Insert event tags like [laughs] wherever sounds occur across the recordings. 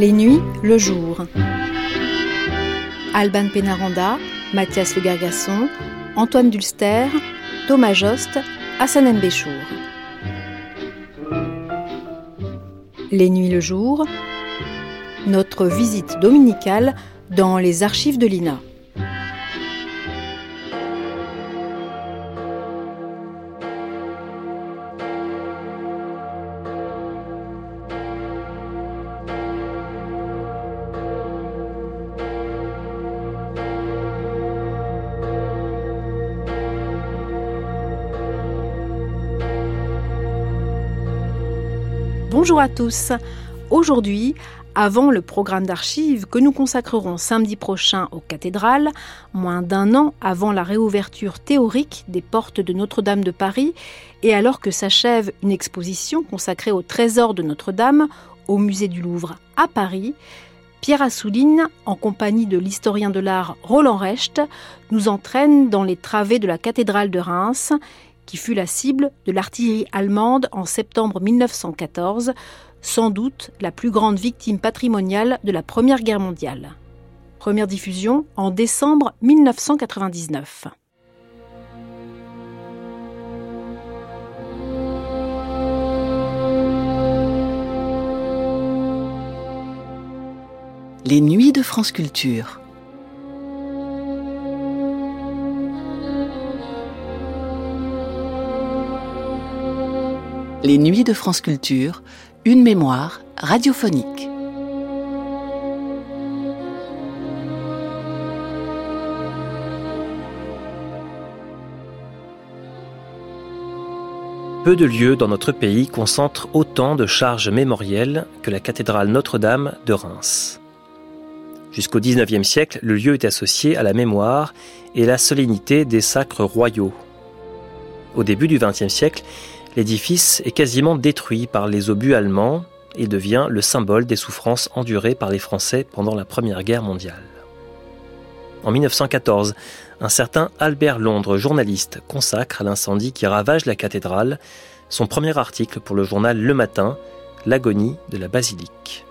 Les nuits, le jour. Alban Pénaranda, Mathias Le Gargasson, Antoine Dulster, Thomas Jost, Hassan Béchour. Les nuits, le jour. Notre visite dominicale dans les archives de l'INA. Bonjour à tous. Aujourd'hui, avant le programme d'archives que nous consacrerons samedi prochain aux cathédrales, moins d'un an avant la réouverture théorique des portes de Notre-Dame de Paris, et alors que s'achève une exposition consacrée au trésor de Notre-Dame au musée du Louvre à Paris, Pierre Assouline, en compagnie de l'historien de l'art Roland Recht, nous entraîne dans les travées de la cathédrale de Reims qui fut la cible de l'artillerie allemande en septembre 1914, sans doute la plus grande victime patrimoniale de la Première Guerre mondiale. Première diffusion en décembre 1999. Les nuits de France Culture. Les Nuits de France Culture, une mémoire radiophonique. Peu de lieux dans notre pays concentrent autant de charges mémorielles que la cathédrale Notre-Dame de Reims. Jusqu'au XIXe siècle, le lieu est associé à la mémoire et la solennité des sacres royaux. Au début du XXe siècle, L'édifice est quasiment détruit par les obus allemands et devient le symbole des souffrances endurées par les Français pendant la Première Guerre mondiale. En 1914, un certain Albert Londres, journaliste, consacre à l'incendie qui ravage la cathédrale son premier article pour le journal Le Matin, L'agonie de la basilique.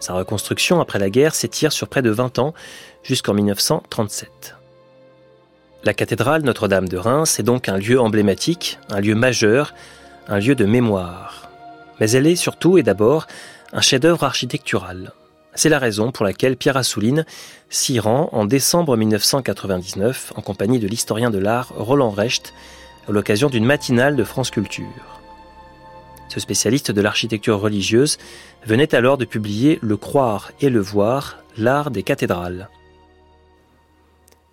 Sa reconstruction après la guerre s'étire sur près de 20 ans jusqu'en 1937. La cathédrale Notre-Dame de Reims est donc un lieu emblématique, un lieu majeur, un lieu de mémoire. Mais elle est surtout et d'abord un chef-d'œuvre architectural. C'est la raison pour laquelle Pierre Assouline s'y rend en décembre 1999 en compagnie de l'historien de l'art Roland Recht à l'occasion d'une matinale de France Culture. Ce spécialiste de l'architecture religieuse venait alors de publier Le croire et le voir, l'art des cathédrales.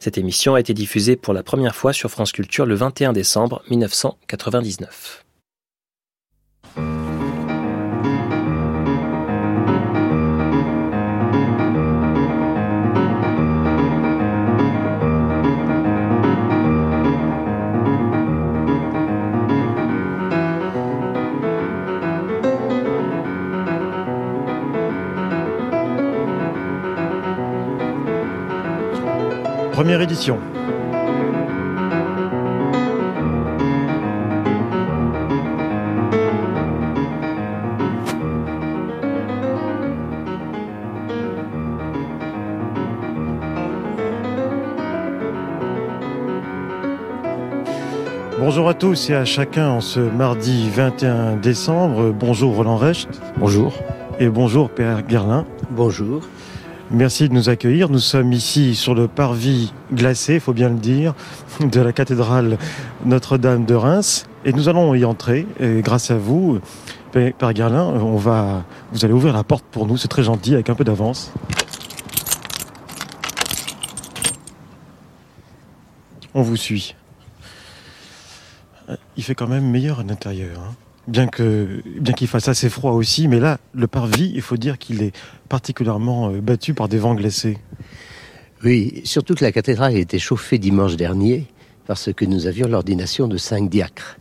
Cette émission a été diffusée pour la première fois sur France Culture le 21 décembre 1999. Première édition. Bonjour à tous et à chacun en ce mardi 21 décembre. Bonjour Roland Recht. Bonjour. Et bonjour Père Gerlin. Bonjour. Merci de nous accueillir. Nous sommes ici sur le parvis glacé, il faut bien le dire, de la cathédrale Notre-Dame de Reims. Et nous allons y entrer. Et grâce à vous, Père Garlin, on va, vous allez ouvrir la porte pour nous. C'est très gentil, avec un peu d'avance. On vous suit. Il fait quand même meilleur à l'intérieur. Hein bien que bien qu'il fasse assez froid aussi, mais là, le parvis, il faut dire qu'il est particulièrement euh, battu par des vents glacés. Oui, surtout que la cathédrale a été chauffée dimanche dernier parce que nous avions l'ordination de cinq diacres.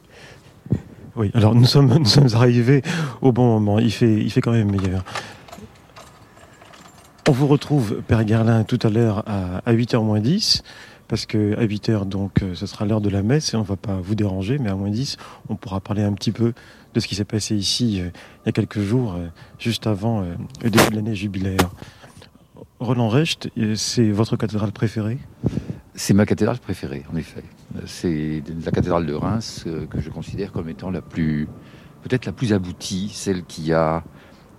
Oui, alors nous sommes, [laughs] nous sommes arrivés au bon moment. Il fait, il fait quand même meilleur. On vous retrouve, Père Gerlin, tout à l'heure à, 8h moins 10 parce que à 8 heures, donc, euh, ce sera l'heure de la messe et on va pas vous déranger, mais à moins 10, on pourra parler un petit peu de ce qui s'est passé ici euh, il y a quelques jours, euh, juste avant le début de l'année jubilaire. Roland Recht, c'est votre cathédrale préférée? C'est ma cathédrale préférée, en effet. C'est la cathédrale de Reims que je considère comme étant la plus, peut-être la plus aboutie, celle qui a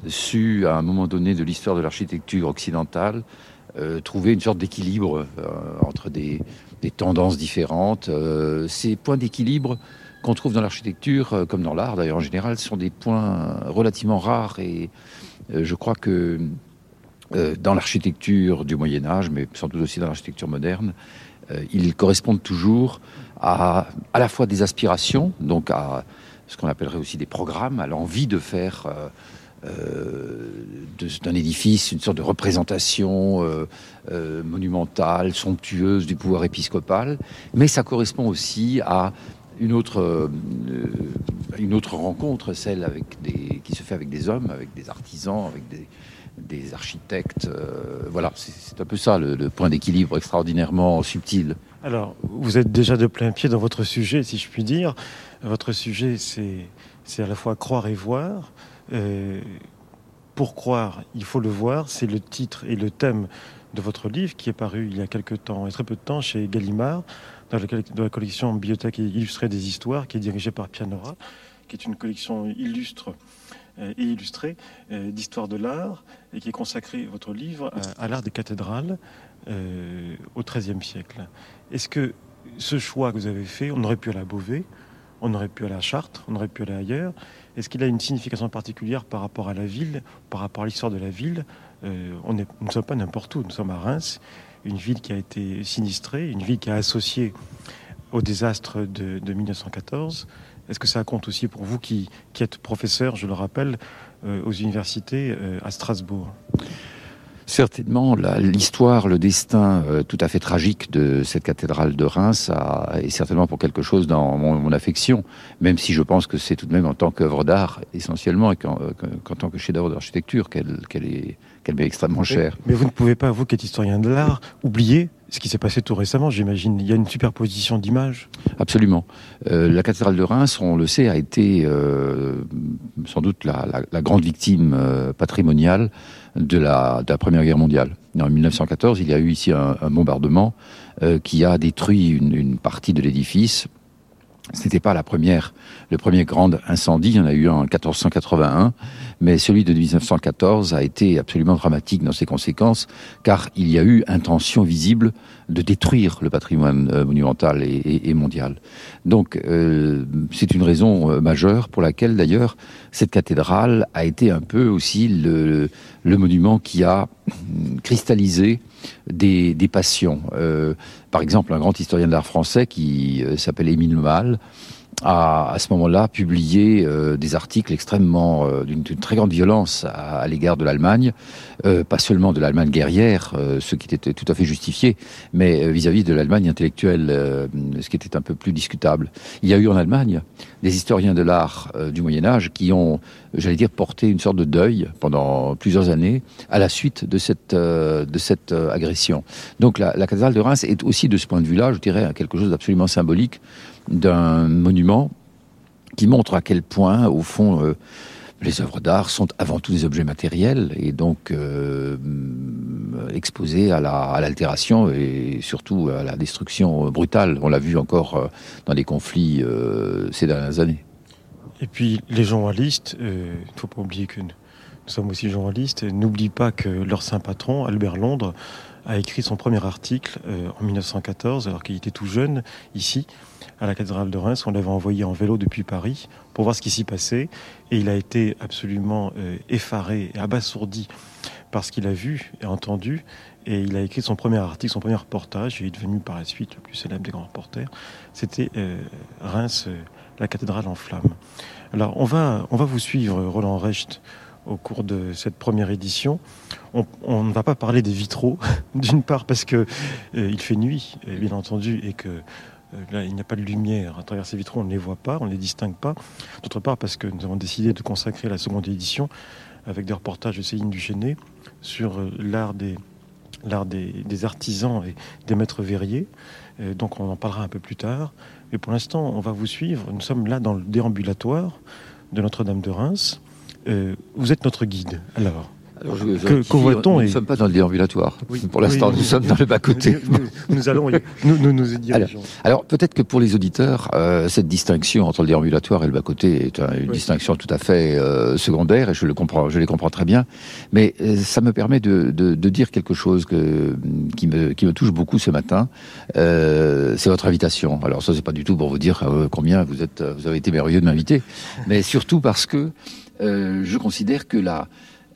su, à un moment donné de l'histoire de l'architecture occidentale, euh, trouver une sorte d'équilibre euh, entre des, tendances différentes. Euh, ces points d'équilibre qu'on trouve dans l'architecture, comme dans l'art d'ailleurs en général, sont des points relativement rares et je crois que dans l'architecture du Moyen Âge, mais sans doute aussi dans l'architecture moderne, ils correspondent toujours à à la fois des aspirations, donc à ce qu'on appellerait aussi des programmes, à l'envie de faire d'un édifice, une sorte de représentation euh, euh, monumentale, somptueuse du pouvoir épiscopal, mais ça correspond aussi à une autre, une autre rencontre, celle avec qui se fait avec des hommes, avec des artisans, avec des, des architectes. voilà, c'est un peu ça le, le point d'équilibre extraordinairement subtil. Alors, vous êtes déjà de plein pied dans votre sujet, si je puis dire. Votre sujet, c'est à la fois croire et voir. Euh, pour croire, il faut le voir, c'est le titre et le thème de votre livre qui est paru il y a quelque temps, et très peu de temps, chez Gallimard, dans la, collection Bibliothèque illustrée des histoires, qui est dirigée par Pianora, qui est une collection illustre euh, et illustrée euh, d'histoire de l'art, et qui est consacrée, votre livre, à, l'art des cathédrales au XIIIe siècle. Est-ce que ce choix que vous avez fait, on aurait pu aller à Beauvais, on aurait pu aller à Chartres, on aurait pu aller ailleurs. Est-ce qu'il a une signification particulière par rapport à la ville, par rapport à l'histoire de la ville? Euh, on Nous ne sommes pas n'importe où, nous sommes à Reims, une ville qui a été sinistrée, une ville qui a associé au désastre de, 1914. Est-ce que ça compte aussi pour vous qui, êtes professeur, je le rappelle, euh, aux universités euh, à Strasbourg? Certainement, l'histoire, le destin euh, tout à fait tragique de cette cathédrale de Reims a, est certainement pour quelque chose dans mon, affection, même si je pense que c'est tout de même en tant qu'œuvre d'art essentiellement et qu'en euh, tant que chef-d'œuvre d'architecture qu'elle est qu'elle met extrêmement cher. Mais vous ne pouvez pas, vous qui êtes historien de l'art, oublier ce qui s'est passé tout récemment, j'imagine. Il y a une superposition d'images. Absolument. Euh, la cathédrale de Reims, on le sait, a été euh, sans doute la, grande victime euh, patrimoniale de la, Première Guerre mondiale. En 1914, il y a eu ici un, bombardement qui a détruit une, partie de l'édifice ce n'était pas la première, le premier grand incendie, il y en a eu un en 1481, mais celui de 1914 a été absolument dramatique dans ses conséquences, car il y a eu intention visible de détruire le patrimoine euh, monumental et, mondial. Donc euh, c'est une raison euh, majeure pour laquelle d'ailleurs cette cathédrale a été un peu aussi le, monument qui a cristallisé des, passions. par exemple, un grand historien de l'art français qui s'appelle Émile Mal a à ce moment-là publié euh, des articles extrêmement euh, d'une très grande violence à, l'égard de l'Allemagne, euh, pas seulement de l'Allemagne guerrière, ce qui était tout à fait justifié, mais vis-à-vis de l'Allemagne intellectuelle, ce qui était un peu plus discutable. Il y a eu en Allemagne des historiens de l'art du Moyen Âge qui ont, j'allais dire, porté une sorte de deuil pendant plusieurs années à la suite de cette de cette agression. Donc la, la cathédrale de Reims est aussi de ce point de vue-là, je dirais, quelque chose d'absolument symbolique d'un monument qui montre à quel point, au fond, euh, les œuvres d'art sont avant tout des objets matériels et donc euh, exposés à l'altération et surtout à la destruction brutale. On l'a vu encore euh, dans les conflits ces dernières années. Et puis les journalistes, il ne faut pas oublier que nous sommes aussi journalistes, n'oublient pas que leur saint patron, Albert Londres, a écrit son premier article en 1914, alors qu'il était tout jeune, ici, à la cathédrale de Reims. On l'avait envoyé en vélo depuis Paris pour voir ce qui s'y passait. Et il a été absolument euh, effaré et abasourdi par ce qu'il a vu et entendu. Et il a écrit son premier article, son premier reportage. Il est devenu par la suite le plus célèbre des grands reporters. C'était euh, Reims, euh, la cathédrale en flammes. Alors on va, on va vous suivre, Roland Recht, au cours de cette première édition. On, ne va pas parler des vitraux, [laughs] d'une part parce que il fait nuit, bien entendu, et que là, il n'y a pas de lumière à travers ces vitraux, on ne les voit pas, on ne les distingue pas. D'autre part, parce que nous avons décidé de consacrer la seconde édition avec des reportages de Céline Duchesnay sur euh, l'art des, l'art des, artisans et des maîtres verriers. donc on en parlera un peu plus tard. Mais pour l'instant, on va vous suivre. Nous sommes là dans le déambulatoire de Notre-Dame de Reims. vous êtes notre guide. Alors, alors, que, Nous ne sommes pas dans le déambulatoire. pour l'instant, nous sommes dans le bas-côté. Nous, allons nous, nous, nous Alors, peut-être que pour les auditeurs, euh, cette distinction entre le déambulatoire et le bas-côté est une distinction tout à fait euh, secondaire, et je, le comprends, je les comprends très bien. Mais euh, ça me permet de, de, de, dire quelque chose que, qui, me, qui me touche beaucoup ce matin. c'est votre invitation. Alors, ça, c'est pas du tout pour vous dire combien vous, êtes, vous avez été merveilleux de m'inviter, mais surtout parce que je considère que la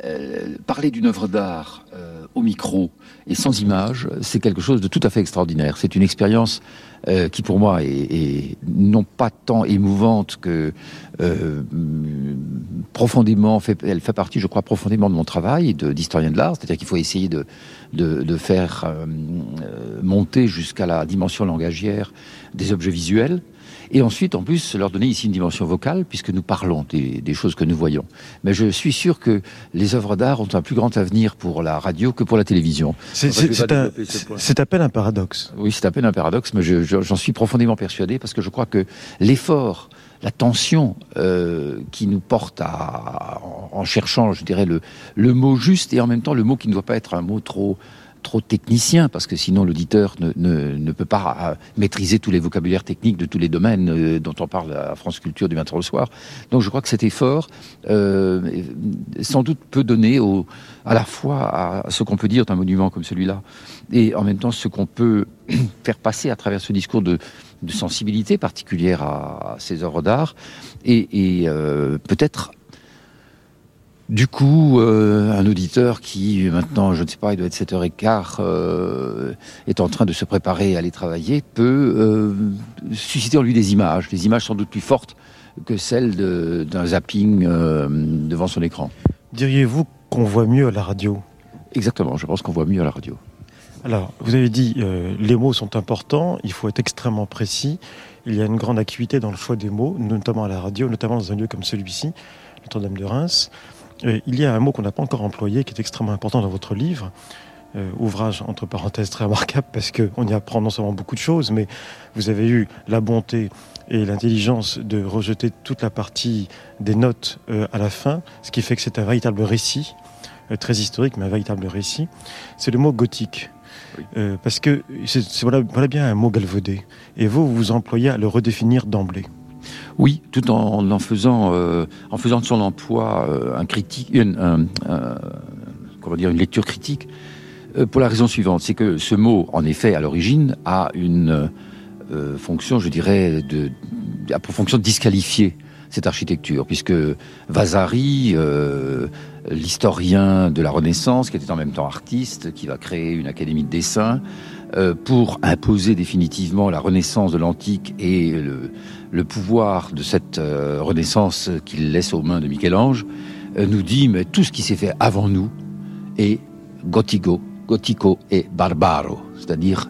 euh, parler d'une œuvre d'art euh, au micro et sans image, c'est quelque chose de tout à fait extraordinaire. C'est une expérience euh, qui, pour moi, est, non pas tant émouvante que profondément, fait, elle fait partie, je crois, profondément de mon travail d'historien de, l'art. C'est-à-dire qu'il faut essayer de, faire monter jusqu'à la dimension langagière des objets visuels et ensuite, en plus, leur donner ici une dimension vocale, puisque nous parlons des, choses que nous voyons. Mais je suis sûr que les œuvres d'art ont un plus grand avenir pour la radio que pour la télévision. C'est à peine un paradoxe. Oui, c'est à peine un paradoxe, mais j'en suis profondément persuadé, parce que je crois que l'effort la tension euh, qui nous porte à, en, cherchant, je dirais, le, le mot juste et en même temps le mot qui ne doit pas être un mot trop trop technicien, parce que sinon l'auditeur ne, ne, ne, peut pas euh, maîtriser tous les vocabulaires techniques de tous les domaines euh, dont on parle à France Culture du matin au soir. Donc je crois que cet effort, euh, sans doute, peut donner à la fois à ce qu'on peut dire d'un monument comme celui-là, et en même temps ce qu'on peut [clears throat] faire passer à travers ce discours de, de sensibilité particulière à, ces œuvres d'art, et, et peut-être du coup, euh, un auditeur qui, maintenant, je ne sais pas, il doit être 7h15, euh, est en train de se préparer à aller travailler, peut euh, susciter en lui des images, des images sans doute plus fortes que celles d'un zapping devant son écran. Diriez-vous qu'on voit mieux à la radio? Exactement, je pense qu'on voit mieux à la radio. Alors, vous avez dit, les mots sont importants, il faut être extrêmement précis. Il y a une grande acuité dans le choix des mots, notamment à la radio, notamment dans un lieu comme celui-ci, Notre-Dame de Reims. Euh, il y a un mot qu'on n'a pas encore employé, qui est extrêmement important dans votre livre, euh, ouvrage entre parenthèses très remarquable parce qu'on y apprend non seulement beaucoup de choses, mais vous avez eu la bonté et l'intelligence de rejeter toute la partie des notes euh, à la fin, ce qui fait que c'est un véritable récit, très historique, mais un véritable récit. C'est le mot gothique. parce que c'est voilà, voilà, bien un mot galvaudé. Et vous, vous employez à le redéfinir d'emblée. Oui, tout en, en faisant, euh, en faisant de son emploi euh, un critique, une, comment dire, une lecture critique, euh, pour la raison suivante, c'est que ce mot, en effet, à l'origine, a une fonction, je dirais, de, a pour fonction de disqualifier cette architecture, puisque Vasari, l'historien de la Renaissance, qui était en même temps artiste, qui va créer une académie de dessin, pour imposer définitivement la renaissance de l'antique et le, pouvoir de cette euh, renaissance qu'il laisse aux mains de Michel-Ange, euh, nous dit mais tout ce qui s'est fait avant nous est gothico et barbaro, c'est-à-dire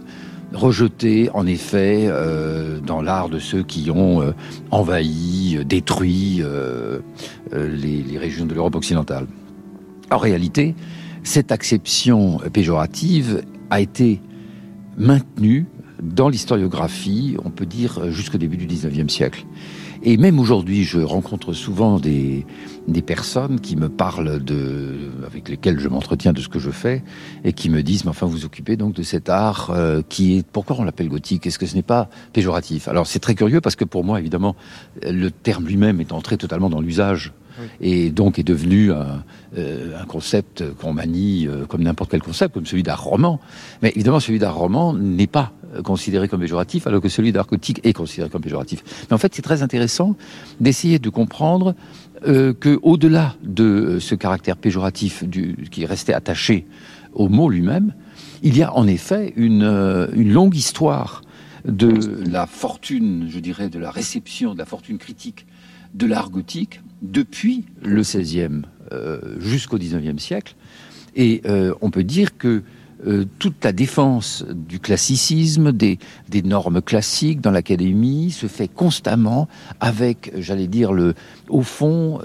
rejeté en effet euh, dans l'art de ceux qui ont envahi, détruit les, les régions de l'Europe occidentale. En réalité, cette acception péjorative a été maintenue dans l'historiographie, on peut dire jusqu'au début du 19e siècle. Et même aujourd'hui, je rencontre souvent des, des personnes qui me parlent de, avec lesquelles je m'entretiens de ce que je fais, et qui me disent, mais enfin, vous occupez donc de cet art euh, qui est, pourquoi on l'appelle gothique? Est-ce que ce n'est pas péjoratif? Alors c'est très curieux parce que pour moi, évidemment, le terme lui-même est entré totalement dans l'usage et donc est devenu un, euh, un concept qu'on manie euh, comme n'importe quel concept, comme celui d'art roman. Mais évidemment, celui d'art roman n'est pas considéré comme péjoratif, alors que celui d'art gothique est considéré comme péjoratif. Mais en fait, c'est très intéressant d'essayer de comprendre euh, que, au-delà de ce caractère péjoratif qui restait attaché au mot lui-même, il y a en effet euh, une longue histoire de la fortune, je dirais, de la réception, de la fortune critique de l'art gothique depuis le XVIe euh, jusqu'au XIXe siècle. Et euh, on peut dire que euh, toute la défense du classicisme, des, normes classiques dans l'académie se fait constamment avec, j'allais dire, le, au fond,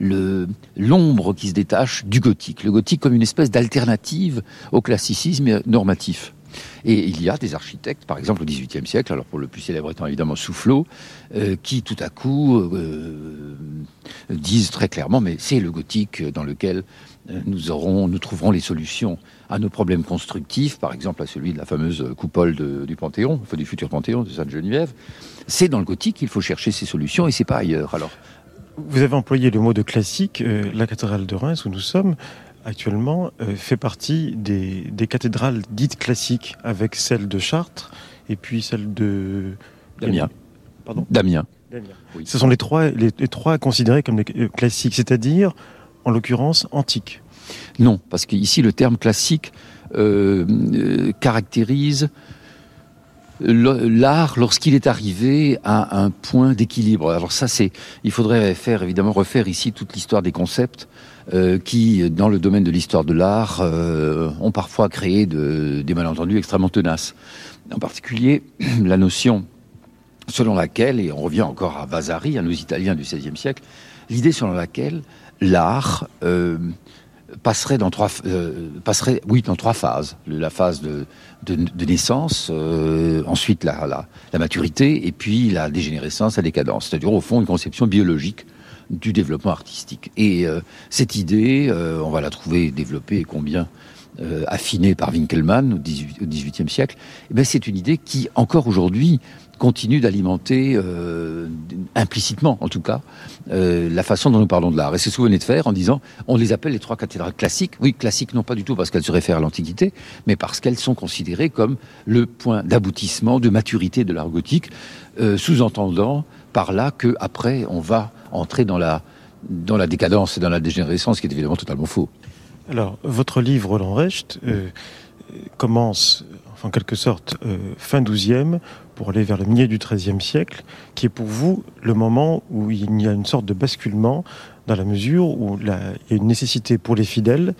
l'ombre qui se détache du gothique. Le gothique comme une espèce d'alternative au classicisme normatif. Et il y a des architectes, par exemple au XVIIIe siècle, alors pour le plus célèbre étant évidemment Soufflot, euh, qui tout à coup euh, disent très clairement, mais c'est le gothique dans lequel euh, nous aurons, nous trouverons les solutions à nos problèmes constructifs, par exemple à celui de la fameuse coupole du Panthéon, enfin du futur Panthéon de Sainte-Geneviève. C'est dans le gothique qu'il faut chercher ces solutions et c'est pas ailleurs. Alors, vous avez employé le mot de classique. Euh, la cathédrale de Reims, où nous sommes actuellement, euh, fait partie des, des, cathédrales dites classiques, avec celle de Chartres et puis celle de Damien. Pardon. Damien. Damien. Oui. Ce sont les trois, les, les trois considérés comme les classiques, c'est-à-dire en l'occurrence antique Non, parce qu'ici le terme classique euh, euh, caractérise l'art lorsqu'il est arrivé à un point d'équilibre. Alors ça, c'est, il faudrait faire évidemment refaire ici toute l'histoire des concepts euh, qui, dans le domaine de l'histoire de l'art, euh, ont parfois créé de, des malentendus extrêmement tenaces. En particulier, [clears throat] la notion selon laquelle, et on revient encore à Vasari, à nos Italiens du XVIe siècle, l'idée selon laquelle l'art euh, passerait dans trois phases la phase de, de, de naissance ensuite la, maturité et puis la dégénérescence la décadence c'est-à-dire au fond une conception biologique du développement artistique et euh, cette idée euh, on va la trouver développée et combien euh, affinée par Winkelmann au XVIIIe siècle eh ben c'est une idée qui encore aujourd'hui continue d'alimenter implicitement, en tout cas, la façon dont nous parlons de l'art. Et c'est ce que vous venez de faire en disant, on les appelle les trois cathédrales classiques. Oui, classiques non pas du tout parce qu'elles se réfèrent à l'Antiquité, mais parce qu'elles sont considérées comme le point d'aboutissement, de maturité de l'art gothique, sous-entendant par là que après on va entrer dans la dans la décadence et dans la dégénérescence, qui est évidemment totalement faux. Alors, votre livre, Roland Recht, euh, commence en quelque sorte euh, fin 12e pour aller vers le milieu du XIIIe siècle, qui est pour vous le moment où il y a une sorte de basculement dans la mesure où la, il y a une nécessité pour les fidèles,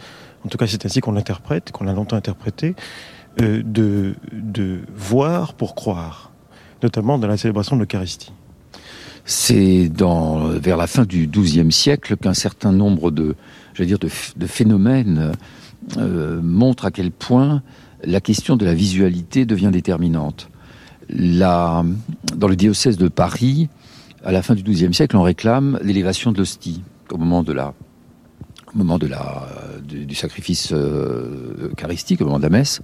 en tout cas c'est ainsi qu'on l'interprète, qu'on l'a longtemps interprété, euh, de, de voir pour croire, notamment dans la célébration de l'Eucharistie. C'est vers la fin du XIIe siècle qu'un certain nombre de, phénomènes euh, montrent à quel point la question de la visualité devient déterminante. Dans le diocèse de Paris, à la fin du XIIe siècle, on réclame l'élévation de l'hostie au moment du sacrifice euh, eucharistique, au moment de la messe,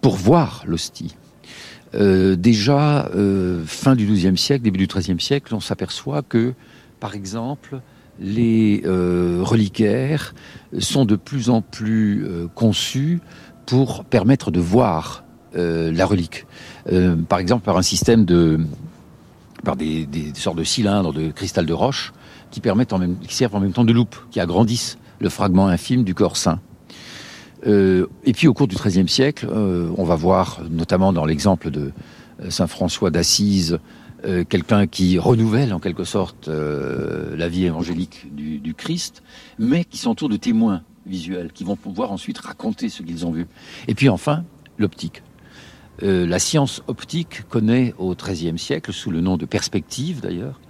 pour voir l'hostie. Euh, déjà, euh, fin du XIIe siècle, début du XIIIe siècle, on s'aperçoit que, par exemple, les euh, reliquaires sont de plus en plus euh, conçus pour permettre de voir euh, la relique. Par exemple, par un système de, par des, sortes de cylindres de cristal de roche qui permettent qui servent en même temps de loupe, qui agrandissent le fragment infime du corps saint. Euh, et puis au cours du XIIIe siècle, euh, on va voir, notamment dans l'exemple de euh, saint François d'Assise, quelqu'un qui renouvelle en quelque sorte la vie évangélique du, du Christ, mais qui s'entoure de témoins visuels qui vont pouvoir ensuite raconter ce qu'ils ont vu. Et puis enfin, l'optique. La science optique connaît au XIIIe siècle, sous le nom de perspective d'ailleurs,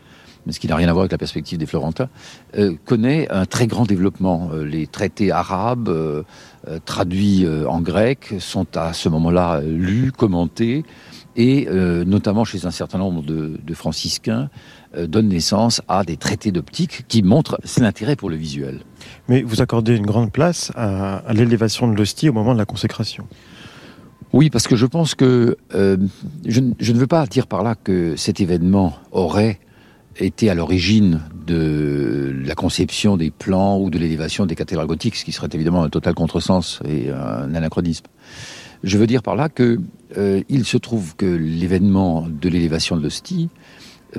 mais ce qui n'a rien à voir avec la perspective des Florentins, euh, connaît un très grand développement. Euh, les traités arabes euh, traduits en grec sont à ce moment-là lus, commentés, et euh, notamment chez un certain nombre de, de franciscains, euh, donne naissance à des traités d'optique qui montrent l'intérêt pour le visuel. Mais vous accordez une grande place à, à l'élévation de l'hostie au moment de la consécration. Oui, parce que je pense que euh, je, je, ne veux pas dire par là que cet événement aurait été à l'origine de la conception des plans ou de l'élévation des cathédrales gothiques, ce qui serait évidemment un total contresens et un anachronisme. Je veux dire par là que euh, il se trouve que l'événement de l'élévation de l'hostie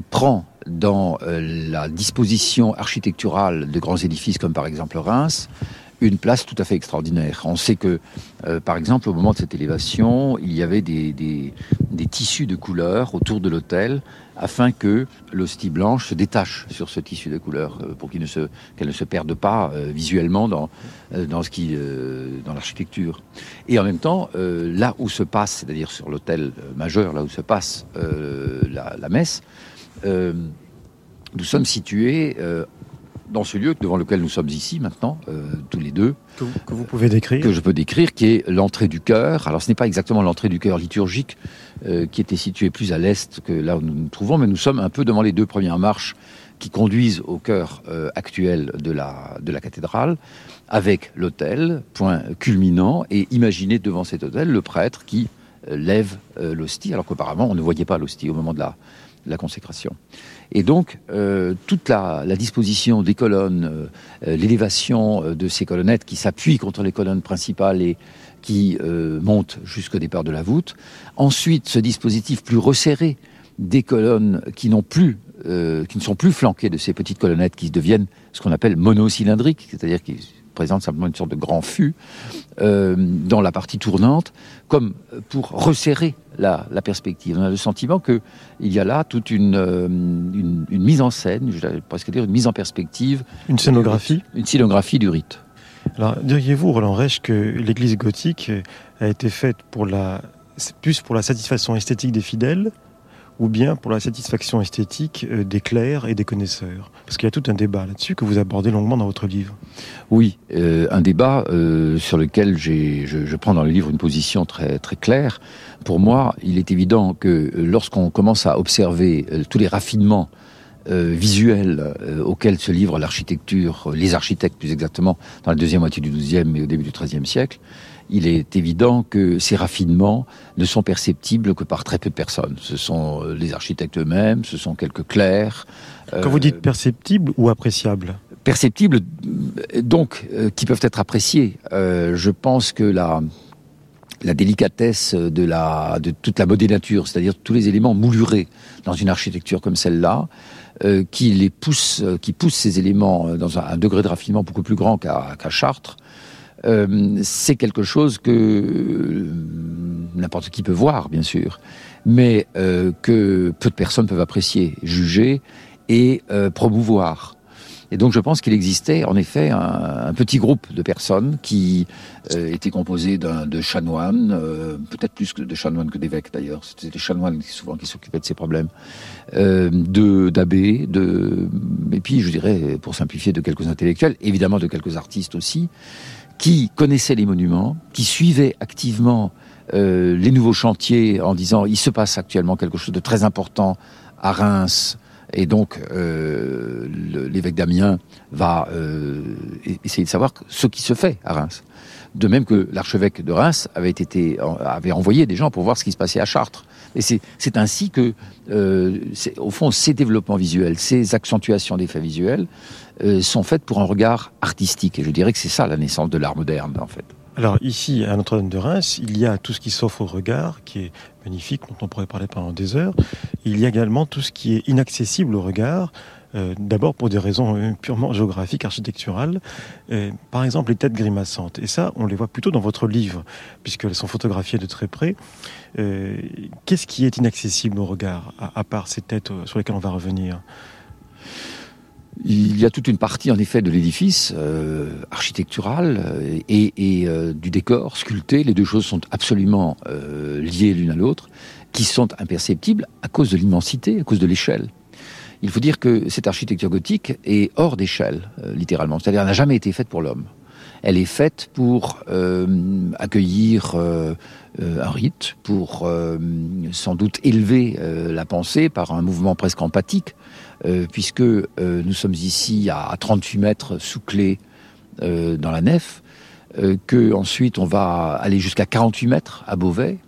prend dans euh, la disposition architecturale de grands édifices comme par exemple Reims une place tout à fait extraordinaire. On sait que, euh, par exemple, au moment de cette élévation, il y avait des, des, tissus de couleurs autour de l'hôtel afin que l'hostie blanche se détache sur ce tissu de couleurs euh, pour qu'elle ne, se, perde pas euh, visuellement dans, qui, dans l'architecture. Et en même temps, là où se passe, c'est-à-dire sur l'hôtel majeur, là où se passe la, messe, nous sommes situés dans ce lieu devant lequel nous sommes ici maintenant, euh, tous les deux. Que vous, pouvez décrire Que je peux décrire, qui est l'entrée du chœur. Alors ce n'est pas exactement l'entrée du chœur liturgique, euh, qui était située plus à l'est que là où nous nous trouvons, mais nous sommes un peu devant les deux premières marches qui conduisent au cœur euh, actuel de la, de la cathédrale, avec l'autel, point culminant, et imaginez devant cet autel le prêtre qui lève l'hostie, alors qu'auparavant on ne voyait pas l'hostie au moment de la, la consécration. Et donc, euh, toute la, disposition des colonnes, euh, euh, l'élévation de ces colonnettes qui s'appuient contre les colonnes principales et qui montent jusqu'au départ de la voûte. Ensuite, ce dispositif plus resserré des colonnes qui n'ont plus qui ne sont plus flanquées de ces petites colonnettes qui deviennent ce qu'on appelle monocylindriques, c'est-à-dire qui présente simplement une sorte de grand fût euh, dans la partie tournante, comme pour resserrer la, perspective. On a le sentiment qu'il y a là toute une, euh, une, mise en scène, je vais presque dire une mise en perspective. Une scénographie Une scénographie du rite. Alors, diriez-vous, Roland Reich, que l'église gothique a été faite pour la, plus pour la satisfaction esthétique des fidèles ou bien pour la satisfaction esthétique euh, des clercs et des connaisseurs Parce qu'il y a tout un débat là-dessus que vous abordez longuement dans votre livre. Oui, euh, un débat euh, sur lequel je, je, prends dans le livre une position très, très claire. Pour moi, il est évident que lorsqu'on commence à observer tous les raffinements visuels auxquels se livre l'architecture, les architectes plus exactement, dans la deuxième moitié du XIIe et au début du XIIIe siècle, il est évident que ces raffinements ne sont perceptibles que par très peu de personnes. Ce sont euh, les architectes eux-mêmes, ce sont quelques clercs. Quand vous dites euh, perceptibles ou appréciables Perceptibles, euh, donc, qui peuvent être appréciés. je pense que la, la délicatesse de, la, de toute la modénature, c'est-à-dire tous les éléments moulurés dans une architecture comme celle-là, qui les pousse, qui pousse ces éléments dans un, degré de raffinement beaucoup plus grand qu'à Chartres, euh, c'est quelque chose que euh, n'importe qui peut voir, bien sûr, mais euh, que peu de personnes peuvent apprécier, juger et promouvoir. Et donc je pense qu'il existait en effet un, petit groupe de personnes qui étaient composés de chanoines, peut-être plus de chanoines que d'évêques d'ailleurs, c'était des chanoines souvent qui s'occupaient de ces problèmes, de d'abbés, de et puis je dirais pour simplifier de quelques intellectuels, évidemment de quelques artistes aussi, qui connaissaient les monuments, qui suivaient activement euh, les nouveaux chantiers en disant il se passe actuellement quelque chose de très important à Reims. Et donc, euh, l'évêque d'Amiens va euh, essayer de savoir ce qui se fait à Reims. De même que l'archevêque de Reims avait, été, avait envoyé des gens pour voir ce qui se passait à Chartres. Et c'est ainsi que, euh, au fond, ces développements visuels, ces accentuations d'effets visuels euh, sont faites pour un regard artistique. Et je dirais que c'est ça la naissance de l'art moderne, en fait. Alors ici, à Notre-Dame de Reims, il y a tout ce qui s'offre au regard, qui est magnifique, dont on pourrait parler pendant des heures. Il y a également tout ce qui est inaccessible au regard, euh, d'abord pour des raisons euh, purement géographiques, architecturales. Euh, par exemple, les têtes grimaçantes. Et ça, on les voit plutôt dans votre livre, puisqu'elles sont photographiées de très près. Qu'est-ce qui est inaccessible au regard, à, part ces têtes sur lesquelles on va revenir? Il y a toute une partie, en effet, de l'édifice architectural et, du décor sculpté. Les deux choses sont absolument liées l'une à l'autre, qui sont imperceptibles à cause de l'immensité, à cause de l'échelle. Il faut dire que cette architecture gothique est hors d'échelle, euh, littéralement. C'est-à-dire, elle n'a jamais été faite pour l'homme. Elle est faite pour euh, accueillir euh, un rite, pour sans doute élever la pensée par un mouvement presque empathique, puisque nous sommes ici à 38 mètres sous clé dans la nef, que ensuite on va aller jusqu'à 48 mètres à Beauvais,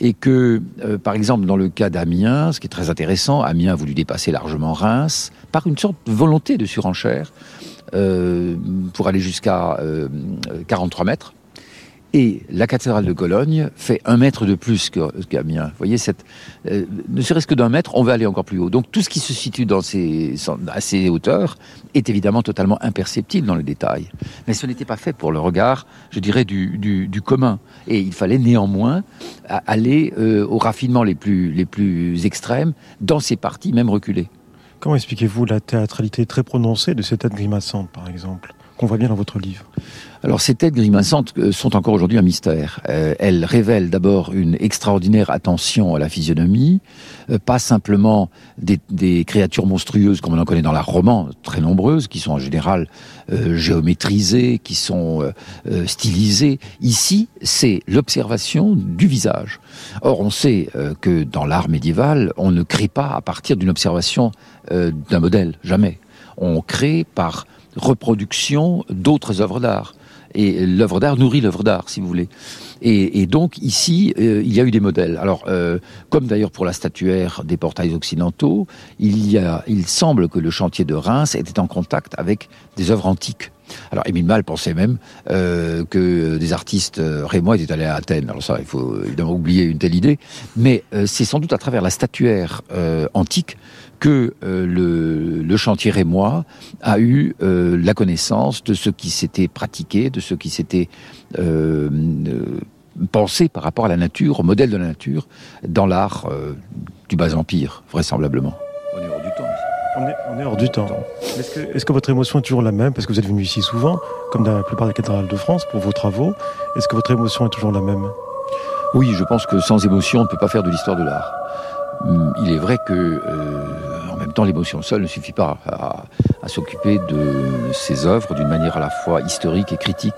et que, euh, par exemple, dans le cas d'Amiens, ce qui est très intéressant, Amiens a voulu dépasser largement Reims par une sorte de volonté de surenchère euh, pour aller jusqu'à 43 euh, mètres. Et la cathédrale de Cologne fait un mètre de plus qu'Amiens. Vous voyez, euh, ne serait-ce que d'un mètre, on va aller encore plus haut. Donc tout ce qui se situe à ces hauteurs est évidemment totalement imperceptible dans le détail. Mais ce n'était pas fait pour le regard, je dirais, du, commun. Et il fallait néanmoins aller euh, aux raffinements les plus, les plus extrêmes dans ces parties même reculées. Comment expliquez-vous la théâtralité très prononcée de cette tête grimaçante, par exemple qu'on voit bien dans votre livre? Alors ces têtes grimaçantes euh, sont encore aujourd'hui un mystère. Euh, elles révèlent d'abord une extraordinaire attention à la physionomie, euh, pas simplement des, créatures monstrueuses comme on en connaît dans l'art roman, très nombreuses, qui sont en général géométrisées, qui sont stylisées. Ici, c'est l'observation du visage. Or, on sait que dans l'art médiéval, on ne crée pas à partir d'une observation d'un modèle, jamais. On crée par reproduction d'autres œuvres d'art. Et l'œuvre d'art nourrit l'œuvre d'art, si vous voulez. Et, donc ici, euh, il y a eu des modèles. Alors, euh, comme d'ailleurs pour la statuaire des portails occidentaux, il, y a, il semble que le chantier de Reims était en contact avec des œuvres antiques. Alors Émile Mal pensait même euh, que des artistes rémois étaient allés à Athènes. Alors ça, il faut évidemment oublier une telle idée. Mais c'est sans doute à travers la statuaire antique que euh, le, chantier rémois a eu euh, la connaissance de ce qui s'était pratiqué, de ce qui s'était euh, pensé par rapport à la nature, au modèle de la nature, dans l'art du bas empire, vraisemblablement. On est hors du temps. On est, hors du temps. Est-ce que, votre émotion est toujours la même? Parce que vous êtes venu ici souvent, comme dans la plupart des cathédrales de France, pour vos travaux. Est-ce que votre émotion est toujours la même? Oui, je pense que sans émotion, on ne peut pas faire de l'histoire de l'art. Hum, il est vrai que en même temps, l'émotion seule ne suffit pas à, s'occuper de ces œuvres d'une manière à la fois historique et critique.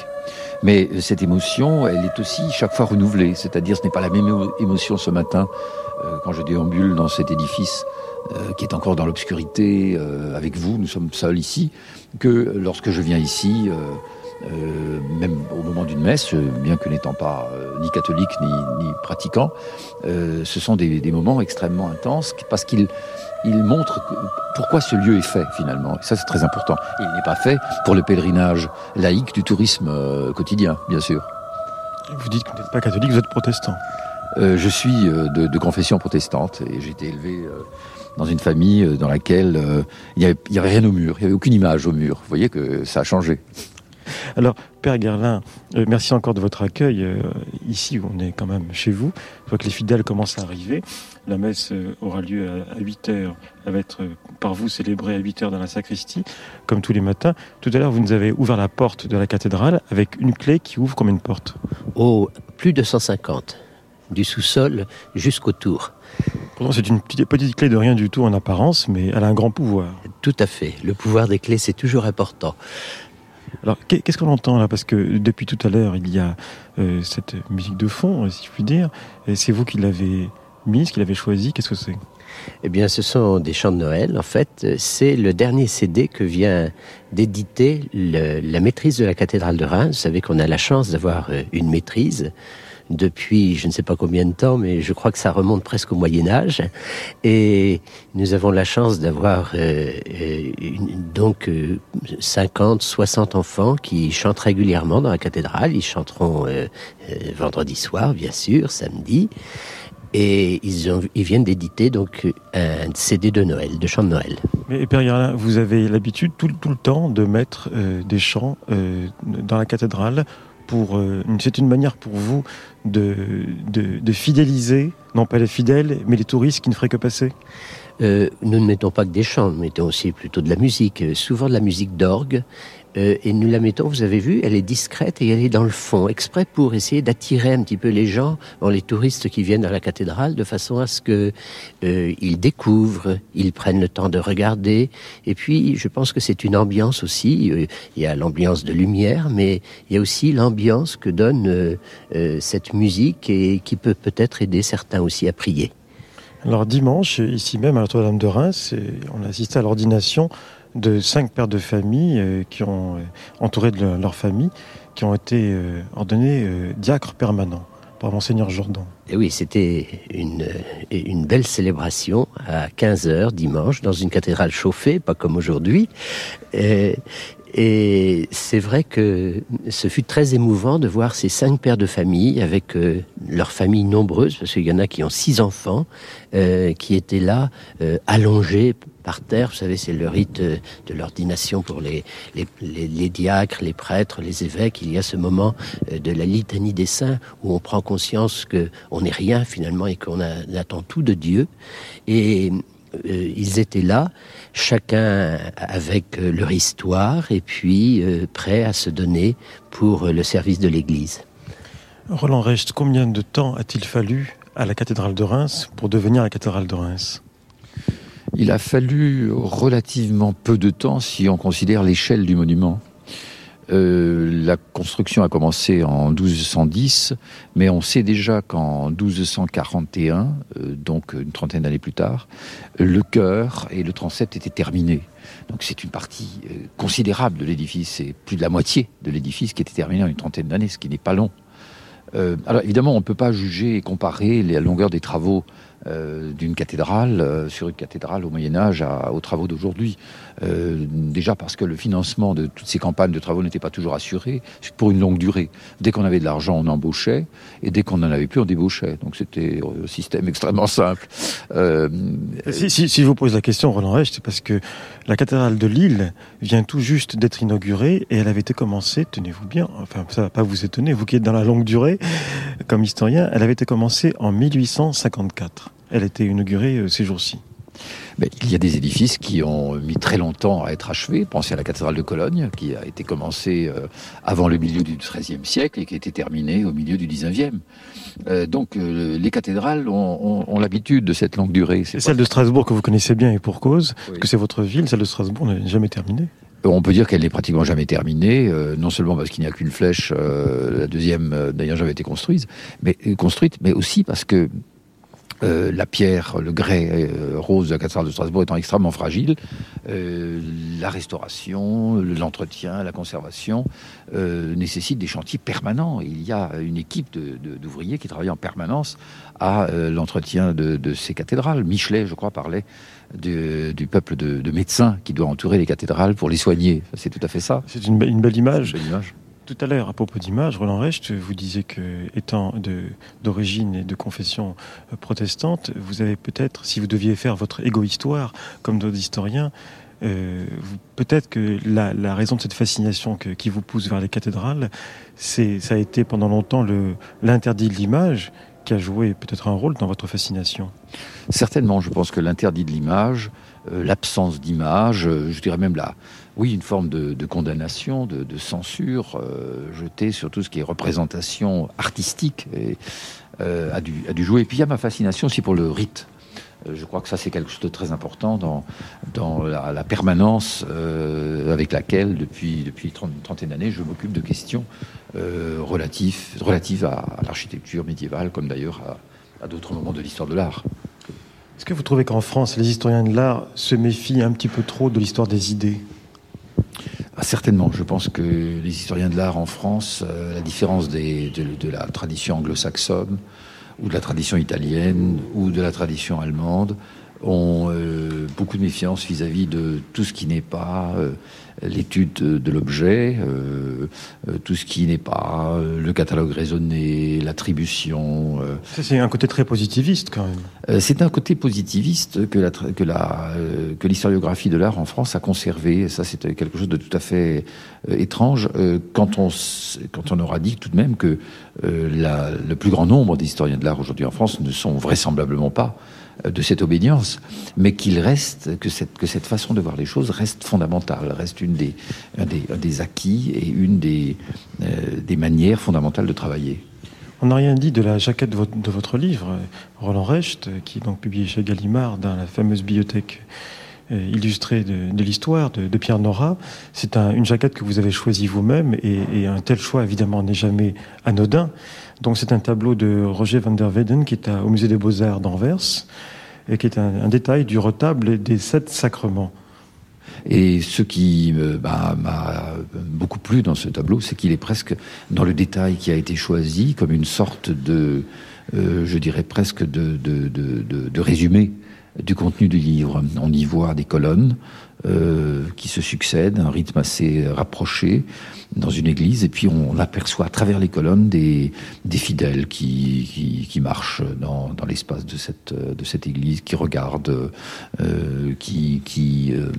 Mais cette émotion, elle est aussi chaque fois renouvelée. C'est-à-dire, ce n'est pas la même émotion ce matin euh, quand je déambule dans cet édifice euh, qui est encore dans l'obscurité euh, avec vous. Nous sommes seuls ici. Que lorsque je viens ici euh, même au moment d'une messe, bien que n'étant pas euh, ni catholique ni, ni pratiquant, euh, ce sont des, des, moments extrêmement intenses parce qu'ils il montrent pourquoi ce lieu est fait finalement. Et ça c'est très important. il n'est pas fait pour le pèlerinage laïque du tourisme quotidien, bien sûr. Vous dites que vous n'êtes pas catholique, vous êtes protestant. je suis de, de, confession protestante et j'ai été élevé dans une famille dans laquelle il n'y avait, avait, rien au mur, il n'y avait aucune image au mur. Vous voyez que ça a changé. Alors, Père Gerlin, euh, merci encore de votre accueil. Euh, ici, on est quand même chez vous. Je vois que les fidèles commencent à arriver. La messe euh, aura lieu à, 8 heures. Elle va être par vous célébrée à 8 heures dans la sacristie, comme tous les matins. Tout à l'heure, vous nous avez ouvert la porte de la cathédrale avec une clé qui ouvre comme une porte. Oh, plus de 150, du sous-sol jusqu'au tour. Pourtant, c'est une petite, petite clé de rien du tout en apparence, mais elle a un grand pouvoir. Tout à fait. Le pouvoir des clés, c'est toujours important. Alors, qu'est-ce qu'on entend là? Parce que depuis tout à l'heure, il y a euh, cette musique de fond, si je puis dire. C'est vous qui l'avez mise, qui l'avez choisie. Qu'est-ce que c'est? Eh bien, ce sont des chants de Noël. En fait, c'est le dernier CD que vient d'éditer la maîtrise de la cathédrale de Reims. Vous savez qu'on a la chance d'avoir euh, une maîtrise depuis je ne sais pas combien de temps, mais je crois que ça remonte presque au Moyen Âge. Et nous avons la chance d'avoir euh, euh donc 50, euh, 60 enfants qui chantent régulièrement dans la cathédrale. Ils chanteront vendredi soir, bien sûr, samedi. Et ils, viennent d'éditer donc un CD de Noël, de chants de Noël. Mais Père vous avez l'habitude tout, le temps de mettre des chants dans la cathédrale pour. c'est une manière pour vous de, de, fidéliser, non pas les fidèles, mais les touristes qui ne feraient que passer? Euh, Nous ne mettons pas que des chants, nous mettons aussi plutôt de la musique, euh, souvent de la musique d'orgue. Euh, et nous la mettons, vous avez vu, elle est discrète et elle est dans le fond, exprès pour essayer d'attirer un petit peu les gens, les touristes qui viennent à la cathédrale, de façon à ce que euh, ils découvrent, ils prennent le temps de regarder. Et puis, je pense que c'est une ambiance aussi. Euh, il y a l'ambiance de lumière, mais il y a aussi l'ambiance que donne cette musique et qui peut peut-être aider certains aussi à prier. Alors dimanche, ici même à Notre-Dame de Reims, on a assisté à l'ordination de cinq pères de famille euh, qui ont euh, entouré de leur famille, qui ont été euh, ordonnés diacres permanents par Monseigneur Jourdan. Et oui, c'était une, belle célébration à 15h dimanche dans une cathédrale chauffée, pas comme aujourd'hui. Et, c'est vrai que ce fut très émouvant de voir ces cinq pères de famille avec euh, leurs familles nombreuses, parce qu'il y en a qui ont six enfants, qui étaient là, allongés par terre. Vous savez, c'est le rite euh, de l'ordination pour les, les, diacres, les prêtres, les évêques. Il y a ce moment euh, de la litanie des saints où on prend conscience qu'on n'est rien finalement et qu'on attend tout de Dieu. Et euh, ils étaient là, chacun avec leur histoire et puis prêts à se donner pour le service de l'Église. Roland Recht, combien de temps a-t-il fallu à la cathédrale de Reims pour devenir la cathédrale de Reims? Il a fallu relativement peu de temps si on considère l'échelle du monument. Euh, la construction a commencé en 1210, mais on sait déjà qu'en 1241, euh, donc une trentaine d'années plus tard, le chœur et le transept étaient terminés. Donc c'est une partie euh, considérable de l'édifice, c'est plus de la moitié de l'édifice qui était terminé en une trentaine d'années, ce qui n'est pas long. Alors évidemment, on ne peut pas juger et comparer la longueur des travaux euh, d'une cathédrale euh, sur une cathédrale au Moyen Âge à, aux travaux d'aujourd'hui. Euh, déjà parce que le financement de toutes ces campagnes de travaux n'était pas toujours assuré pour une longue durée. Dès qu'on avait de l'argent, on embauchait, et dès qu'on n'en avait plus, on débauchait. Donc c'était un système [laughs] extrêmement simple. Euh, si, si, si, je vous pose la question, Roland Reich, c'est parce que la cathédrale de Lille vient tout juste d'être inaugurée et elle avait été commencée, tenez-vous bien, enfin ça va pas vous étonner, vous qui êtes dans la longue durée comme historien, elle avait été commencée en 1854. Elle a été inaugurée ces jours-ci. Mais il y a des édifices qui ont mis très longtemps à être achevés. Pensez à la cathédrale de Cologne, qui a été commencée euh, avant le milieu du XIIIe siècle et qui a été terminée au milieu du XIXe. Euh, donc euh, les cathédrales ont, ont, ont l'habitude de cette longue durée. Et celle de Strasbourg que vous connaissez bien et pour cause, oui. parce que c'est votre ville, celle de Strasbourg n'est jamais terminée. On peut dire qu'elle n'est pratiquement jamais terminée, euh, non seulement parce qu'il n'y a qu'une flèche, la deuxième d'ailleurs jamais été construite, mais construite, mais aussi parce que euh, la pierre, le grès euh, rose de la cathédrale de Strasbourg étant extrêmement fragile, euh, la restauration, l'entretien, la conservation nécessitent des chantiers permanents. Il y a une équipe d'ouvriers de, de, qui travaille en permanence à l'entretien de, de, ces cathédrales. Michelet, je crois, parlait du, du peuple de, médecins qui doit entourer les cathédrales pour les soigner. C'est tout à fait ça. C'est une, une, belle image. Une belle image. Tout à l'heure, à propos d'image, Roland Recht, vous disiez que, étant d'origine et de confession euh, protestante, vous avez peut-être, si vous deviez faire votre égo-histoire, comme d'autres historiens, euh, peut-être que la, raison de cette fascination qui vous pousse vers les cathédrales, ça a été pendant longtemps l'interdit de l'image qui a joué peut-être un rôle dans votre fascination. Certainement, je pense que l'interdit de l'image, euh, l'absence d'image, je dirais même la, oui, une forme de, condamnation, de, censure euh, jetée sur tout ce qui est représentation artistique et, euh, a, dû, a dû jouer. Et puis il y a ma fascination aussi pour le rite. Euh, je crois que ça c'est quelque chose de très important dans, la, permanence euh, avec laquelle depuis, une trentaine d'années je m'occupe de questions euh, relatives, à, à l'architecture médiévale comme d'ailleurs à, à d'autres moments de l'histoire de l'art. Est-ce que vous trouvez qu'en France, les historiens de l'art se méfient un petit peu trop de l'histoire des idées? Ah, certainement. Je pense que les historiens de l'art en France, euh, la différence de, la tradition anglo-saxonne, ou de la tradition italienne, ou de la tradition allemande, ont euh, beaucoup de méfiance vis-à-vis -vis de tout ce qui n'est pas euh, l'étude de l'objet, euh, tout ce qui n'est pas euh, le catalogue raisonné, l'attribution. Euh. C'est un côté très positiviste quand même. C'est un côté positiviste que la que la que l'historiographie de l'art en France a conservé. Ça, c'est quelque chose de tout à fait étrange quand on quand on aura dit tout de même que la, le plus grand nombre d'historiens de l'art aujourd'hui en France ne sont vraisemblablement pas de cette obédience, mais qu'il reste, que cette, que cette façon de voir les choses reste fondamentale, reste une des, un, des, acquis et une des, euh, des manières fondamentales de travailler. On n'a rien dit de la jaquette de votre, de votre, livre, Roland Recht, qui est donc publié chez Gallimard dans la fameuse bibliothèque illustrée de, de l'histoire de, de, Pierre Nora. C'est un, une jaquette que vous avez choisie vous-même et, et, un tel choix évidemment n'est jamais anodin. Donc c'est un tableau de Roger van der Weyden qui est au musée des Beaux-Arts d'Anvers et qui est un, un, détail du retable des sept sacrements. Et ce qui m'a bah, beaucoup plu dans ce tableau, c'est qu'il est presque dans le détail qui a été choisi comme une sorte de, euh, je dirais presque de, de, de, de résumé du contenu du livre. On y voit des colonnes euh, qui se succèdent, un rythme assez rapproché dans une église, et puis on aperçoit à travers les colonnes des, des fidèles qui, qui, marchent dans, dans l'espace de cette, de cette église, qui regardent, euh, qui, qui, euh,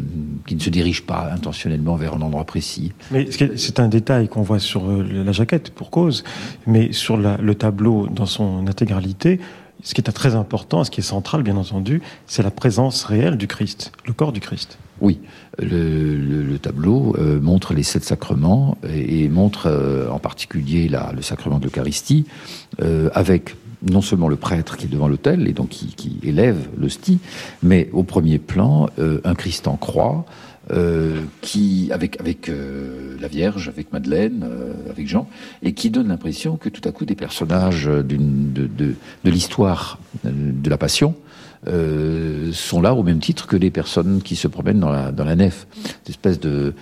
qui ne se dirigent pas intentionnellement vers un endroit précis. Mais c'est un détail qu'on voit sur la jaquette pour cause, mais sur la, le tableau dans son intégralité, ce qui est très important, ce qui est central, bien entendu, c'est la présence réelle du Christ, le corps du Christ. Oui, le, tableau euh, montre les sept sacrements et, montre euh, en particulier le sacrement de l'Eucharistie, euh, avec non seulement le prêtre qui est devant l'autel et donc qui, qui élève l'hostie, mais au premier plan, un Christ en croix, euh, qui avec avec euh, la Vierge, avec Madeleine, euh, avec Jean, et qui donne l'impression que tout à coup des personnages d'une de, de, de l'histoire de la Passion sont là au même titre que les personnes qui se promènent dans la dans la nef, cette espèce de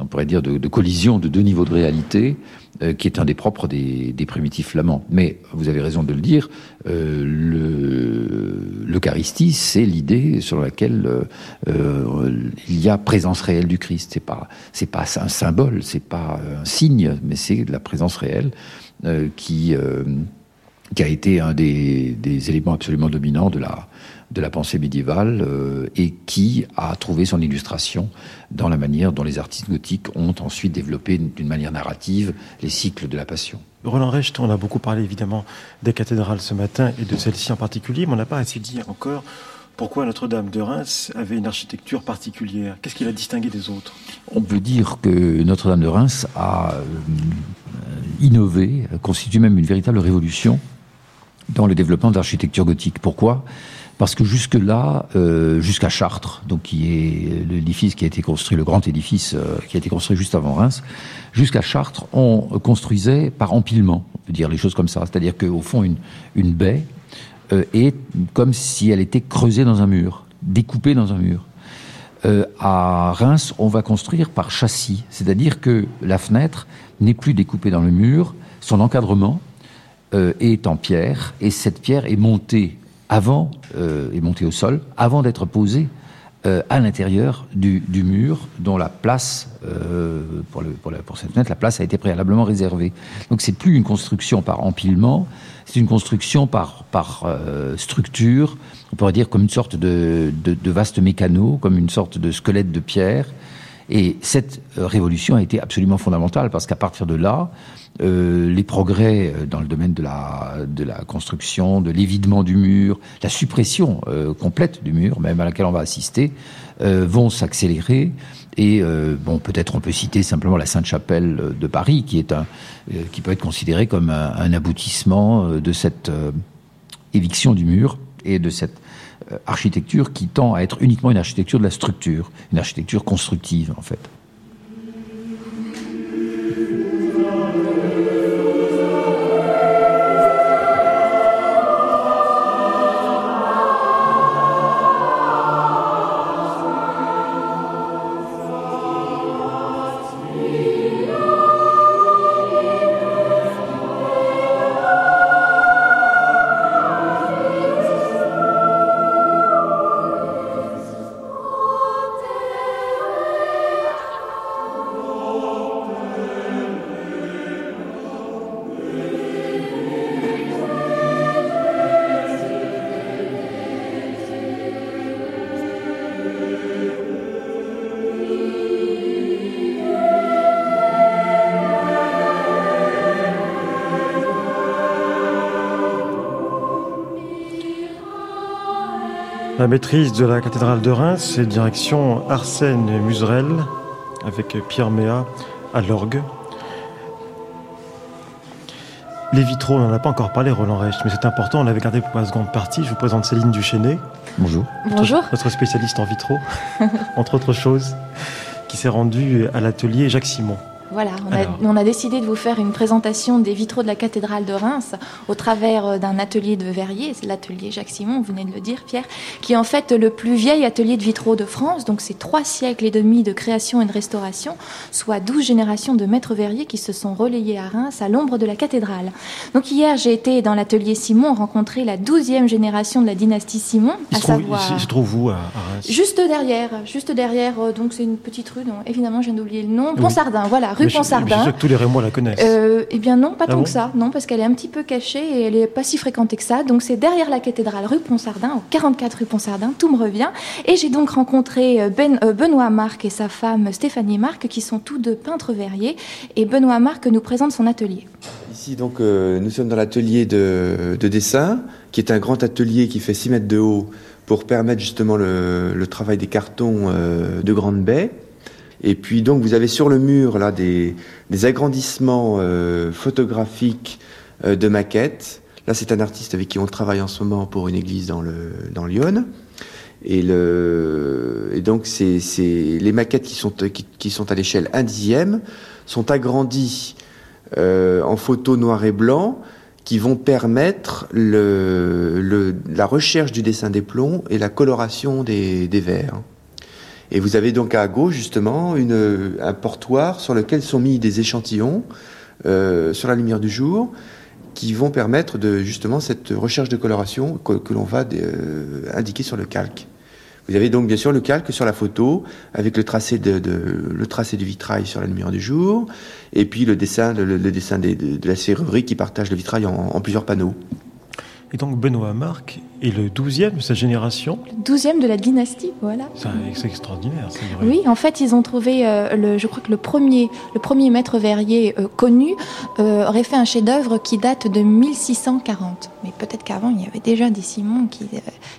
on pourrait dire de, de collision de deux niveaux de réalité euh, qui est un des propres des, des, primitifs flamands. Mais vous avez raison de le dire, euh, l'Eucharistie, c'est l'idée sur laquelle euh, euh, il y a présence réelle du Christ. C'est pas c'est pas un symbole, c'est pas un signe, mais c'est la présence réelle euh, qui qui a été un des, des éléments absolument dominants de la de la pensée médiévale euh, et qui a trouvé son illustration dans la manière dont les artistes gothiques ont ensuite développé d'une manière narrative les cycles de la passion. Roland Recht, on a beaucoup parlé évidemment des cathédrales ce matin et de celle-ci en particulier, mais on n'a pas assez dit encore pourquoi Notre-Dame de Reims avait une architecture particulière. Qu'est-ce qui l'a distingué des autres? On peut dire que Notre-Dame de Reims a euh, innové, constitue même une véritable révolution dans le développement de l'architecture gothique. Pourquoi? Parce que jusque-là, euh, jusqu'à Chartres, donc qui est l'édifice qui a été construit, le grand édifice euh, qui a été construit juste avant Reims, jusqu'à Chartres, on construisait par empilement, on peut dire les choses comme ça, c'est-à-dire qu'au fond, une, une baie euh, est comme si elle était creusée dans un mur, découpée dans un mur. À Reims, on va construire par châssis, c'est-à-dire que la fenêtre n'est plus découpée dans le mur, son encadrement est en pierre, et cette pierre est montée avant, euh, monté au sol, avant d'être posé euh, à l'intérieur du, mur, dont la place, euh, pour, cette fenêtre, la place a été préalablement réservée. Donc c'est plus une construction par empilement, c'est une construction par, euh, structure, on pourrait dire comme une sorte de, de, vaste mécano, comme une sorte de squelette de pierre. Et cette révolution a été absolument fondamentale, parce qu'à partir de là, euh, les progrès euh, dans le domaine de la, construction, de l'évidement du mur, la suppression euh, complète du mur, même à laquelle on va assister, vont s'accélérer. Et bon, peut-être on peut citer simplement la Sainte-Chapelle de Paris, qui est un, qui peut être considéré comme un, un aboutissement de cette éviction du mur et de cette architecture qui tend à être uniquement une architecture de la structure, une architecture constructive en fait. La maîtrise de la cathédrale de Reims, c'est direction Arsène Muserel avec Pierre Méa à l'orgue. Les vitraux, on n'en a pas encore parlé, Roland Recht, mais c'est important, on l'avait gardé pour la seconde partie. Je vous présente Céline Duchesnay. Bonjour. Bonjour. Notre, notre spécialiste en vitraux, [laughs] entre autres choses, qui s'est rendue à l'atelier Jacques Simon. Voilà, on a, décidé de vous faire une présentation des vitraux de la cathédrale de Reims au travers euh, d'un atelier de verrier, c'est l'atelier Jacques Simon, vous venez de le dire Pierre, qui est en fait le plus vieil atelier de vitraux de France, donc c'est trois siècles et demi de création et de restauration, soit douze générations de maîtres verriers qui se sont relayés à Reims à l'ombre de la cathédrale. Donc hier j'ai été dans l'atelier Simon rencontrer la douzième génération de la dynastie Simon, à savoir... Il se trouve où à, Reims? Juste derrière, juste derrière, euh, donc c'est une petite rue, dont évidemment je viens d'oublier le nom, Ponsardin, voilà, rue Ponsardin. Je, que tous les Rémois la connaissent. Euh, eh bien non, pas ah tant que ça. Non, parce qu'elle est un petit peu cachée et elle n'est pas si fréquentée que ça. Donc c'est derrière la cathédrale rue Ponsardin, au 44 rue Ponsardin, tout me revient. Et j'ai donc rencontré euh, ben, euh, Benoît Marc et sa femme Stéphanie Marc, qui sont tous deux peintres verriers. Et Benoît Marc nous présente son atelier. Ici, donc, nous sommes dans l'atelier de, dessin, qui est un grand atelier qui fait 6 mètres de haut pour permettre justement le, travail des cartons de grande baie. Et puis donc vous avez sur le mur là des, agrandissements euh, photographiques euh, de maquettes. Là c'est un artiste avec qui on travaille en ce moment pour une église dans le dans Lyon. Et, donc c'est, les maquettes qui sont, qui, sont à l'échelle 1 dixième sont agrandies euh, en photo noir et blanc qui vont permettre le, le, la recherche du dessin des plombs et la coloration des, des verres. Et vous avez donc à gauche justement une, un portoir sur lequel sont mis des échantillons euh, sur la lumière du jour qui vont permettre de justement cette recherche de coloration que, l'on va euh, indiquer sur le calque. Vous avez donc bien sûr le calque sur la photo avec le tracé de, le tracé du vitrail sur la lumière du jour et puis le dessin le, dessin de, la serrurerie qui partage le vitrail en, en plusieurs panneaux. Et donc Benoît Marc est le douzième de sa génération. Le douzième de la dynastie, voilà. C'est extraordinaire. Oui, en fait, ils ont trouvé, euh, le, je crois que le premier, le premier maître verrier euh, connu euh, aurait fait un chef-d'œuvre qui date de 1640. Mais peut-être qu'avant, il y avait déjà des Simons qui,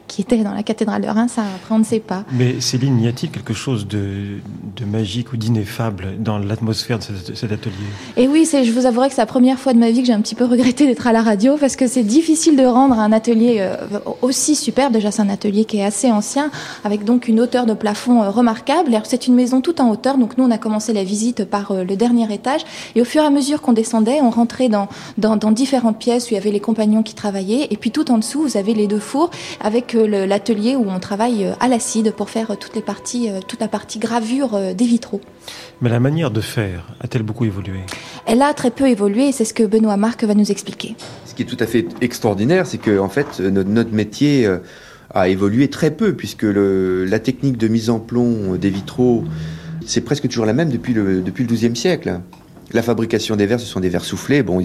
qui étaient dans la cathédrale de Reims, après on ne sait pas. Mais Céline, y a-t-il quelque chose de, de magique ou d'ineffable dans l'atmosphère de cet, atelier? Et oui, je vous avouerai que c'est la première fois de ma vie que j'ai un petit peu regretté d'être à la radio parce que c'est difficile de rendre un atelier aussi superbe. Déjà, c'est un atelier qui est assez ancien, avec donc une hauteur de plafond euh, remarquable. C'est une maison tout en hauteur, donc nous, on a commencé la visite par euh, le dernier étage. Et au fur et à mesure qu'on descendait, on rentrait dans, dans, différentes pièces où il y avait les compagnons qui travaillaient. Et puis tout en dessous, vous avez les deux fours avec euh, l'atelier où on travaille à l'acide pour faire toutes les parties, toute la partie gravure des vitraux. Mais la manière de faire a-t-elle beaucoup évolué? Elle a très peu évolué et c'est ce que Benoît Marc va nous expliquer. Ce qui est tout à fait extraordinaire, c'est que en fait, notre métier euh, a évolué très peu, puisque la technique de mise en plomb des vitraux, c'est presque toujours la même depuis le, depuis le XIIe siècle. La fabrication des verres, ce sont des verres soufflés. Bon,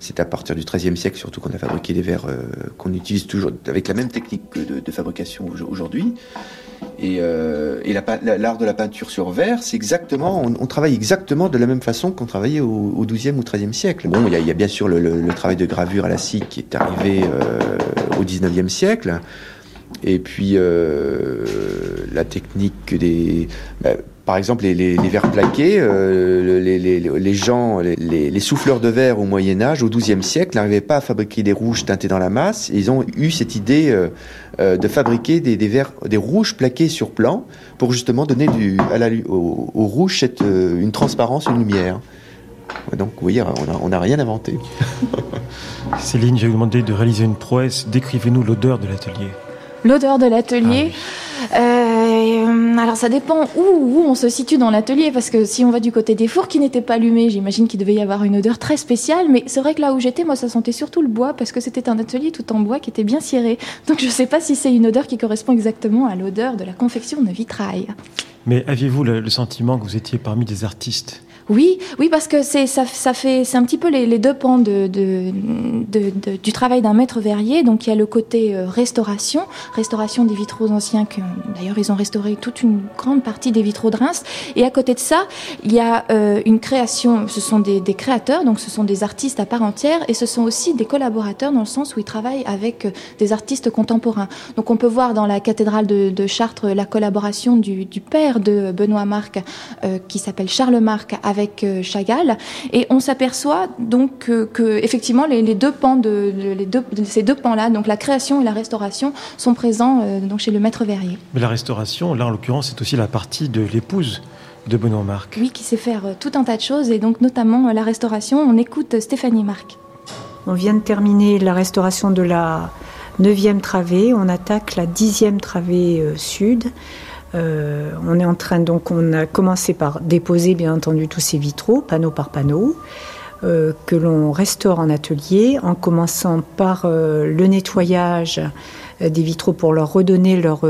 c'est à partir du XIIIe siècle surtout qu'on a fabriqué des verres euh, qu'on utilise toujours avec la même technique de, de fabrication aujourd'hui. Et, euh, l'art de la peinture sur verre, c'est exactement, on, travaille exactement de la même façon qu'on travaillait au, XIIe ou XIIIe siècle. Bon, il y a, bien sûr le, travail de gravure à la scie qui est arrivé euh, au XIXe siècle. Et puis euh, la technique des, bah, par exemple, les, verres plaqués, euh, les, gens, les, souffleurs de verre au Moyen Âge, au XIIe siècle, n'arrivaient pas à fabriquer des rouges teintés dans la masse. ils ont eu cette idée euh, euh, de fabriquer des, verres, des rouges plaqués sur plan pour justement donner du, à la, au, rouge une transparence, une lumière. Donc, vous voyez, on n'a rien inventé. [laughs] Céline, j'ai demandé de réaliser une prouesse. Décrivez-nous l'odeur de l'atelier. L'odeur de l'atelier. Ah euh, alors ça dépend où, où on se situe dans l'atelier, parce que si on va du côté des fours qui n'étaient pas allumés, j'imagine qu'il devait y avoir une odeur très spéciale, mais c'est vrai que là où j'étais, moi ça sentait surtout le bois, parce que c'était un atelier tout en bois qui était bien ciré. Donc je ne sais pas si c'est une odeur qui correspond exactement à l'odeur de la confection de vitrail. Mais aviez-vous le sentiment que vous étiez parmi des artistes oui, oui, parce que c'est ça, ça fait c'est un petit peu les, deux pans de, du travail d'un maître verrier. Donc il y a le côté euh, restauration, restauration des vitraux anciens. Que d'ailleurs ils ont restauré toute une grande partie des vitraux de Reims. Et à côté de ça, il y a euh, une création. Ce sont des, créateurs, donc ce sont des artistes à part entière, et ce sont aussi des collaborateurs dans le sens où ils travaillent avec euh, des artistes contemporains. Donc on peut voir dans la cathédrale de, Chartres la collaboration du, père de Benoît Marc, qui s'appelle Charles Marc, avec euh, Chagall. Et on s'aperçoit donc que, effectivement les, deux pans de, les deux, ces deux pans-là, donc la création et la restauration, sont présents euh, donc chez le maître verrier. Mais la restauration, là en l'occurrence, c'est aussi la partie de l'épouse de Benoît Marc. Oui, qui sait faire tout un tas de choses, et donc notamment la restauration. On écoute Stéphanie Marc. On vient de terminer la restauration de la neuvième travée, on attaque la dixième travée sud. Euh, on est en train, donc, on a commencé par déposer, bien entendu, tous ces vitraux, panneau par panneau, euh, que l'on restaure en atelier, en commençant par euh, le nettoyage des vitraux pour leur redonner leur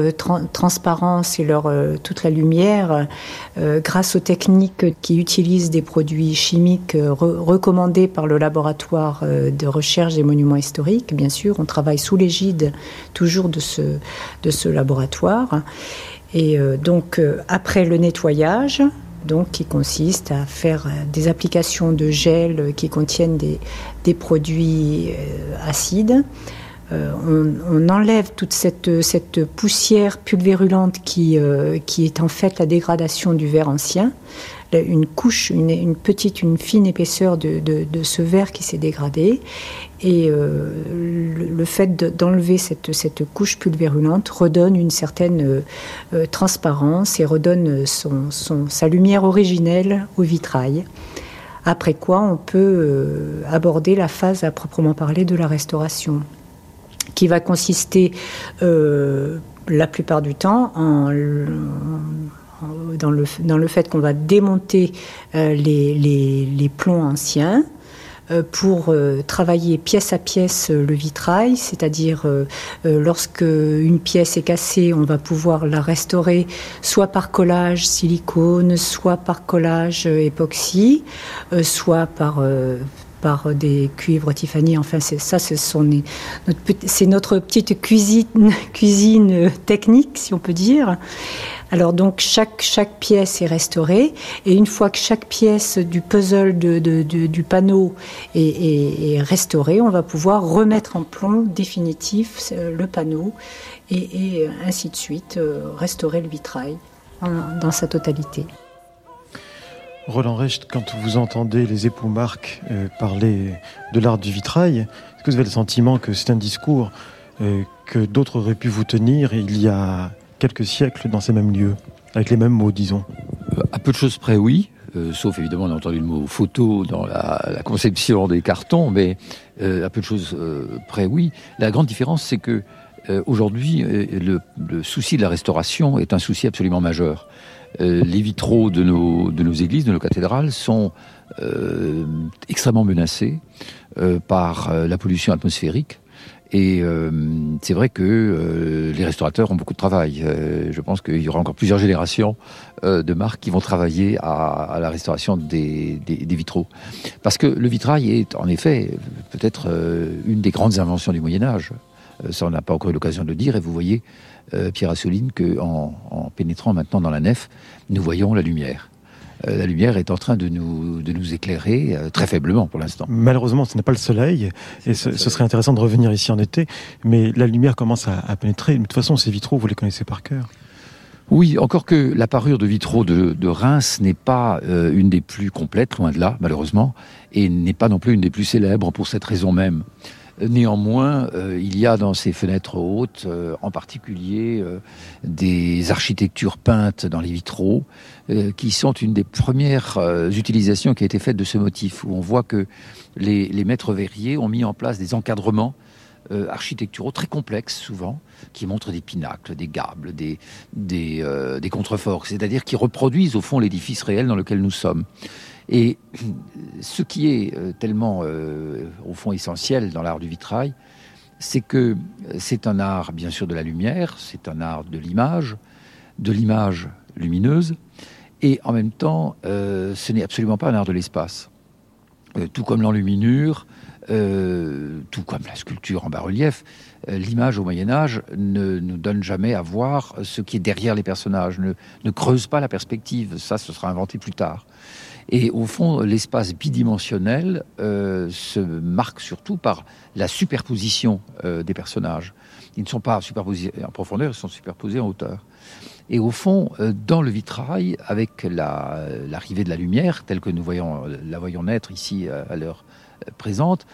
transparence et leur toute la lumière, grâce aux techniques qui utilisent des produits chimiques recommandés par le laboratoire de recherche des monuments historiques. Bien sûr, on travaille sous l'égide toujours de ce, de ce laboratoire. Et euh, donc, euh, après le nettoyage, donc, qui consiste à faire euh, des applications de gel qui contiennent des, produits acides, on, enlève toute cette, poussière pulvérulente qui, est en fait la dégradation du verre ancien une couche, une, petite, une fine épaisseur de, ce verre qui s'est dégradé. Et euh, le, fait d'enlever cette, cette, couche pulvérulente redonne une certaine euh, euh, transparence et redonne son, sa lumière originelle au vitrail. Après quoi, on peut aborder la phase à proprement parler de la restauration, qui va consister la plupart du temps en dans le, dans le fait qu'on va démonter euh, les, les, plombs anciens euh, pour euh, travailler pièce à pièce le vitrail, c'est-à-dire lorsque une pièce est cassée, on va pouvoir la restaurer soit par collage silicone, soit par collage époxy, soit par par des cuivres Tiffany. Enfin, c'est ça, c'est notre, notre petite cuisine, [laughs] cuisine technique, si on peut dire. Alors donc chaque, chaque pièce est restaurée et une fois que chaque pièce du puzzle du panneau est, restaurée, on va pouvoir remettre en plomb définitif euh, le panneau et, ainsi de suite euh, restaurer le vitrail dans sa totalité. Roland Recht, quand vous entendez les époux Marc euh, parler de l'art du vitrail, est-ce que vous avez le sentiment que c'est un discours que d'autres auraient pu vous tenir il y a quelques siècles dans ces mêmes lieux, avec les mêmes mots, disons? Euh, À peu de choses près, oui. Euh, sauf évidemment, on a entendu le mot photo dans la, conception des cartons, mais euh, à peu de choses près, oui. La grande différence, c'est que aujourd'hui, le, souci de la restauration est un souci absolument majeur. Les vitraux de nos, églises, de nos cathédrales, sont extrêmement menacés par la pollution atmosphérique. Et euh, c'est vrai que euh, les restaurateurs ont beaucoup de travail. Euh, je pense qu'il y aura encore plusieurs générations de marques qui vont travailler à, la restauration des, des, vitraux. Parce que le vitrail est en effet peut-être une des grandes inventions du Moyen Âge. Ça, on n'a pas encore eu l'occasion de le dire. Et vous voyez, Pierre Assouline, qu'en en pénétrant maintenant dans la nef, nous voyons la lumière. Euh, la lumière est en train de nous, de nous éclairer euh, très faiblement pour l'instant. Malheureusement, ce n'est pas le soleil, et ce, serait intéressant de revenir ici en été, mais la lumière commence à, pénétrer. de toute façon, ces vitraux, vous les connaissez par cœur. Oui, encore que la parure de vitraux de, Reims n'est pas euh, une des plus complètes, loin de là, malheureusement, et n'est pas non plus une des plus célèbres pour cette raison même. Néanmoins, euh, il y a dans ces fenêtres hautes, euh, en particulier, euh, des architectures peintes dans les vitraux, qui sont une des premières utilisations qui a été faite de ce motif, où on voit que les, maîtres verriers ont mis en place des encadrements architecturaux très complexes souvent, qui montrent des pinacles, des gables, des, contreforts, c'est-à-dire qui reproduisent au fond l'édifice réel dans lequel nous sommes. Et ce qui est euh, tellement, euh, au fond, essentiel dans l'art du vitrail, c'est que c'est un art, bien sûr, de la lumière, c'est un art de l'image, de l'image lumineuse, et en même temps, euh, ce n'est absolument pas un art de l'espace. tout comme l'enluminure, tout comme la sculpture en bas-relief, l'image au Moyen Âge ne nous donne jamais à voir ce qui est derrière les personnages, ne, ne creuse pas la perspective. Ça, ce sera inventé plus tard. Et au fond, l'espace bidimensionnel euh, se marque surtout par la superposition euh, des personnages. Ils ne sont pas superposés en profondeur, ils sont superposés en hauteur. Et au fond, euh, dans le vitrail, avec l'arrivée de la lumière, telle que nous voyons, la voyons naître ici à l'heure présente,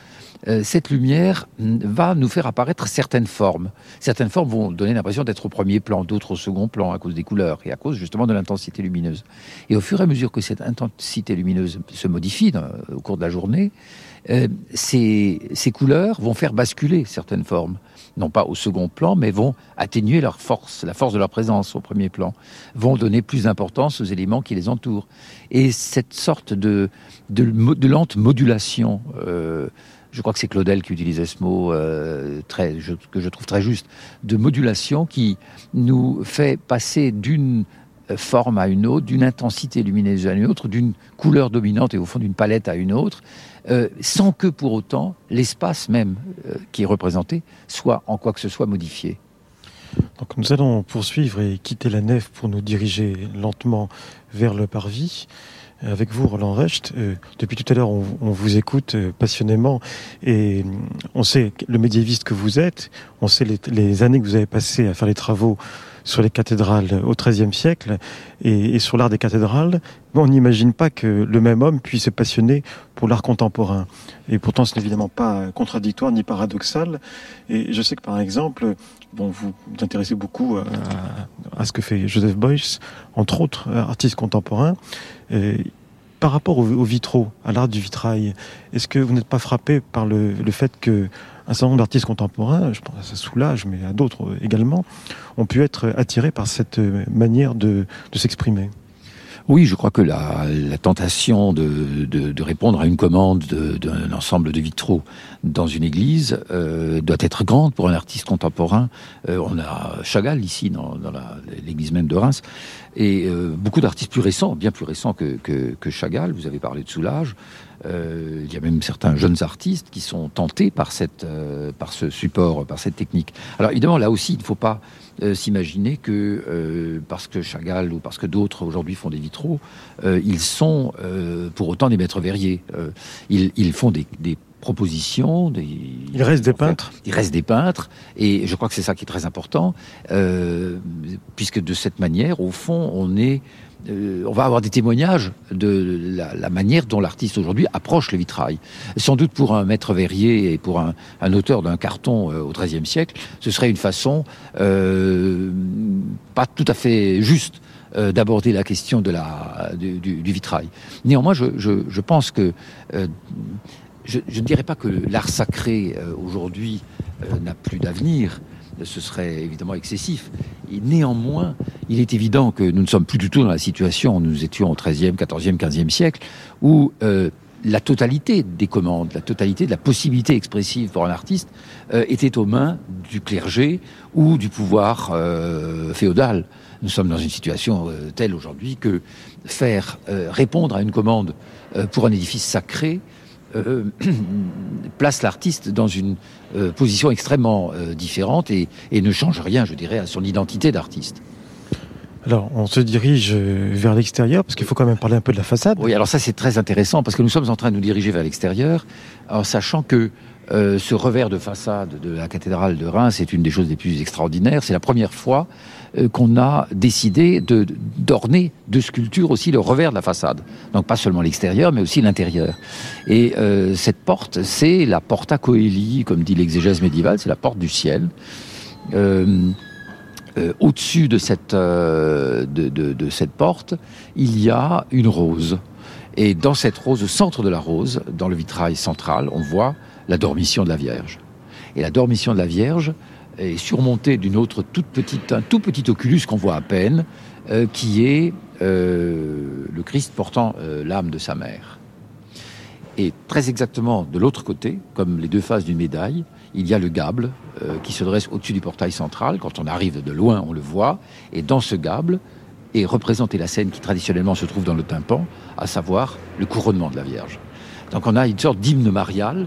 euh, cette lumière va nous faire apparaître certaines formes. Certaines formes vont donner l'impression d'être au premier plan, d'autres au second plan à cause des couleurs et à cause justement de l'intensité lumineuse. Et au fur et à mesure que cette intensité lumineuse se modifie au cours de la journée, euh, ces, couleurs vont faire basculer certaines formes, non pas au second plan, mais vont atténuer leur force, la force de leur présence au premier plan, vont donner plus d'importance aux éléments qui les entourent. Et cette sorte de, lente modulation, euh, je crois que c'est Claudel qui utilisait ce mot euh, très, que je trouve très juste, de modulation qui nous fait passer d'une forme à une autre, d'une intensité lumineuse à une autre, d'une couleur dominante et au fond d'une palette à une autre, euh, sans que pour autant l'espace même euh, qui est représenté soit en quoi que ce soit modifié. Donc nous allons poursuivre et quitter la nef pour nous diriger lentement vers le parvis. Avec vous, Roland Recht, euh, depuis tout à l'heure, on, vous écoute passionnément et on sait le médiéviste que vous êtes, on sait les années que vous avez passées à faire les travaux sur les cathédrales au XIIIe siècle et, sur l'art des cathédrales, on n'imagine pas que le même homme puisse se passionner pour l'art contemporain. Et pourtant, ce n'est évidemment pas contradictoire ni paradoxal. Et je sais que, par exemple, bon, vous vous intéressez beaucoup à, ce que fait Joseph Beuys, entre autres artistes contemporains. Par rapport aux, vitraux, à l'art du vitrail, est-ce que vous n'êtes pas frappé par le fait que un certain nombre d'artistes contemporains, je pense à Soulage, mais à d'autres également, ont pu être attirés par cette manière de, s'exprimer. Oui, je crois que la, tentation de, répondre à une commande d'un ensemble de vitraux dans une église euh, doit être grande pour un artiste contemporain. Euh, on a Chagall ici, dans, l'église même de Reims, et euh, beaucoup d'artistes plus récents, bien plus récents que, que, Chagall. Vous avez parlé de Soulage. Euh, il y a même certains jeunes artistes qui sont tentés par, cette, euh, par ce support, par cette technique. Alors évidemment, là aussi, il ne faut pas euh, s'imaginer que parce que Chagall ou parce que d'autres aujourd'hui font des vitraux, ils sont pour autant des maîtres verriers. Ils, ils, font des, des propositions. Des, il reste des peintres. Il reste des peintres, et je crois que c'est ça qui est très important, puisque de cette manière, au fond, on est euh, on va avoir des témoignages de la, manière dont l'artiste aujourd'hui approche le vitrail. Sans doute pour un maître verrier et pour un, auteur d'un carton euh, au XIIIe siècle, ce serait une façon euh, pas tout à fait juste d'aborder la question du, vitrail. Néanmoins, je, pense que je ne dirais pas que l'art sacré aujourd'hui n'a plus d'avenir, ce serait évidemment excessif. Et néanmoins, il est évident que nous ne sommes plus du tout dans la situation où nous étions au XIIIe, XIVe, XVe siècle, où euh, la totalité des commandes, la totalité de la possibilité expressive pour un artiste euh, était aux mains du clergé ou du pouvoir euh, féodal. Nous sommes dans une situation telle aujourd'hui que faire répondre à une commande pour un édifice sacré [clears throat] place l'artiste dans une euh, position extrêmement euh, différente et, ne change rien, je dirais, à son identité d'artiste. Alors, on se dirige vers l'extérieur, parce qu'il faut quand même parler un peu de la façade. Oui, alors ça c'est très intéressant, parce que nous sommes en train de nous diriger vers l'extérieur, en sachant que euh, ce revers de façade de la cathédrale de Reims est une des choses les plus extraordinaires. C'est la première fois euh, qu'on a décidé de d'orner de sculptures aussi le revers de la façade. Donc pas seulement l'extérieur, mais aussi l'intérieur. Et euh, cette porte, c'est la porta coeli, comme dit l'exégèse médiévale, c'est la porte du ciel. Au-dessus de cette, de, de cette porte, il y a une rose. Et dans cette rose, au centre de la rose, dans le vitrail central, on voit la dormition de la Vierge. Et la dormition de la Vierge est surmontée d'une autre toute petite, un tout petit oculus qu'on voit à peine, euh, qui est euh, le Christ portant euh, l'âme de sa mère. Et très exactement de l'autre côté, comme les deux faces d'une médaille, il y a le gable qui se dresse au-dessus du portail central. Quand on arrive de loin, on le voit. Et dans ce gable est représentée la scène qui traditionnellement se trouve dans le tympan, à savoir le couronnement de la Vierge. Donc on a une sorte d'hymne marial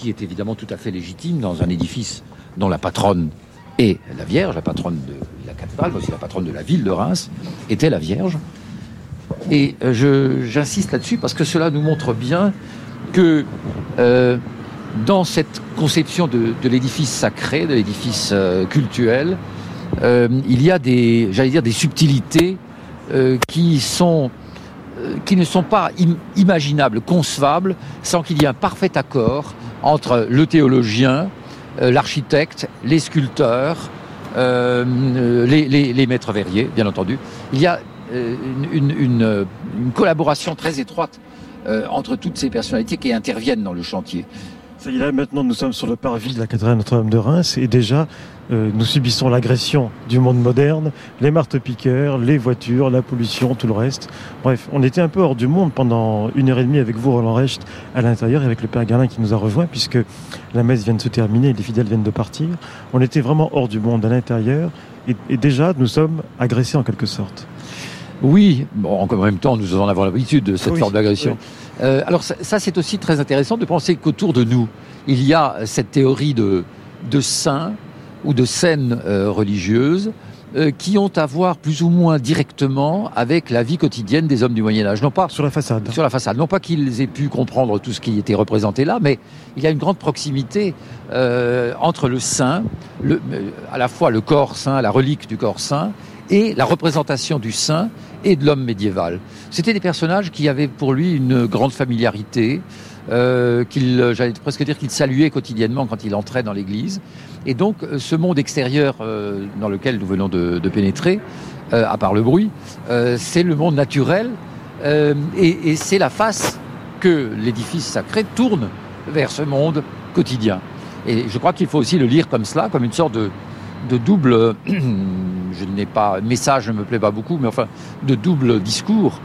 qui est évidemment tout à fait légitime dans un édifice dont la patronne est la Vierge, la patronne de la cathédrale, mais aussi la patronne de la ville de Reims, était la Vierge. Et euh, j'insiste là-dessus parce que cela nous montre bien que euh, dans cette conception de, l'édifice sacré, de l'édifice euh, cultuel, il y a des, j'allais dire, des subtilités qui sont qui ne sont pas imaginables, concevables, sans qu'il y ait un parfait accord entre le théologien, euh, l'architecte, les sculpteurs, euh, les, maîtres verriers, bien entendu. Il y a une, collaboration très étroite entre toutes ces personnalités qui interviennent dans le chantier. Ça y est, maintenant nous sommes sur le parvis de la cathédrale Notre-Dame de Reims et déjà euh, nous subissons l'agression du monde moderne, les marteaux-piqueurs, les voitures, la pollution, tout le reste. Bref, on était un peu hors du monde pendant une heure et demie avec vous, Roland Recht, à l'intérieur, et avec le Père Garlin qui nous a rejoint, puisque la messe vient de se terminer et les fidèles viennent de partir. On était vraiment hors du monde à l'intérieur, et, déjà nous sommes agressés en quelque sorte. Oui, bon, en même temps, nous en avons l'habitude de cette forme d'agression. Euh, alors ça, c'est aussi très intéressant de penser qu'autour de nous, il y a cette théorie de, de saints ou de scènes euh, religieuses euh, qui ont à voir plus ou moins directement avec la vie quotidienne des hommes du Moyen Âge. Non pas sur la façade. Sur la façade. Non pas qu'ils aient pu comprendre tout ce qui était représenté là, mais il y a une grande proximité euh, entre le saint, le, à la fois le corps saint, la relique du corps saint, et la représentation du saint et de l'homme médiéval. C'était des personnages qui avaient pour lui une grande familiarité, euh, qu'il, j'allais presque dire qu'il saluait quotidiennement quand il entrait dans l'église. Et donc, euh, ce monde extérieur euh, dans lequel nous venons de, pénétrer, euh, à part le bruit, c'est le monde naturel et, c'est la face que l'édifice sacré tourne vers ce monde quotidien. Et je crois qu'il faut aussi le lire comme cela, comme une sorte de, de double, [clears throat] je n'ai pas, message ne me plaît pas beaucoup, mais enfin, de double discours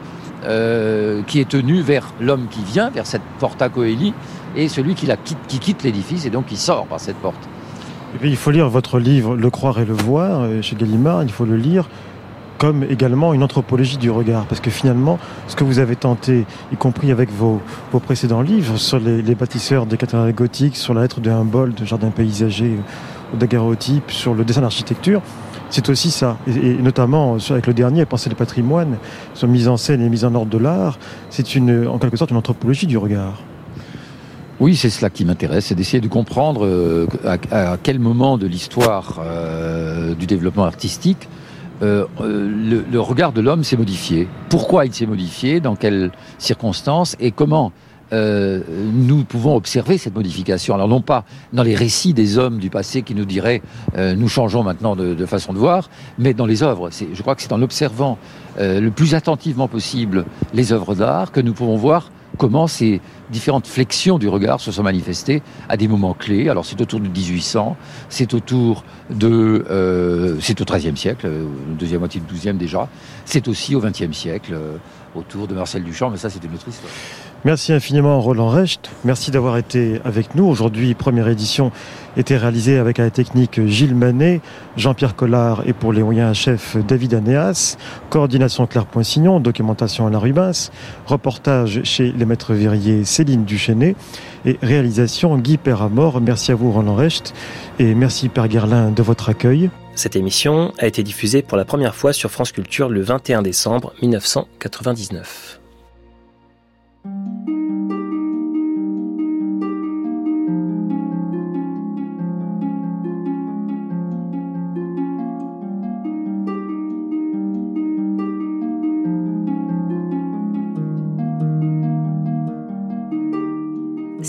qui est tenu vers l'homme qui vient, vers cette porta coeli, et celui qui, la quitte, qui quitte l'édifice et donc qui sort par cette porte. Et puis il faut lire votre livre Le croire et le voir euh, chez Gallimard, il faut le lire comme également une anthropologie du regard. Parce que finalement, ce que vous avez tenté, y compris avec vos, précédents livres, sur les, bâtisseurs des cathédrales gothiques, sur la lettre de Humboldt, de jardin paysager euh, ou daguerreotype, sur le dessin d'architecture, c'est aussi ça. Et, notamment avec le dernier, Penser le patrimoine, sur mise en scène et mise en ordre de l'art, c'est une, en quelque sorte une anthropologie du regard. Oui, c'est cela qui m'intéresse, c'est d'essayer de comprendre euh, à, quel moment de l'histoire euh, du développement artistique euh, le, regard de l'homme s'est modifié. Pourquoi il s'est modifié, dans quelles circonstances et comment nous pouvons observer cette modification. Alors non pas dans les récits des hommes du passé qui nous diraient nous changeons maintenant de, de, façon de voir, mais dans les œuvres. Je crois que c'est en observant le plus attentivement possible les œuvres d'art que nous pouvons voir comment ces différentes flexions du regard se sont manifestées à des moments clés. Alors c'est autour du 1800, c'est autour de, euh, c'est au XIIIe siècle, euh, deuxième moitié du XIIe déjà, c'est aussi au XXe siècle, euh, autour de Marcel Duchamp, mais ça c'est une autre histoire. Merci infiniment Roland Recht. Merci d'avoir été avec nous. Aujourd'hui, première édition était réalisée avec la technique Gilles Manet, Jean-Pierre Collard et pour les moyens chef David Anéas, coordination Claire Poinsignon, documentation la Rubens, reportage chez les maîtres verriers Céline Duchesnet et réalisation Guy Perramort. Merci à vous Roland Recht et merci Père Guerlain de votre accueil. Cette émission a été diffusée pour la première fois sur France Culture le 21 décembre 1999.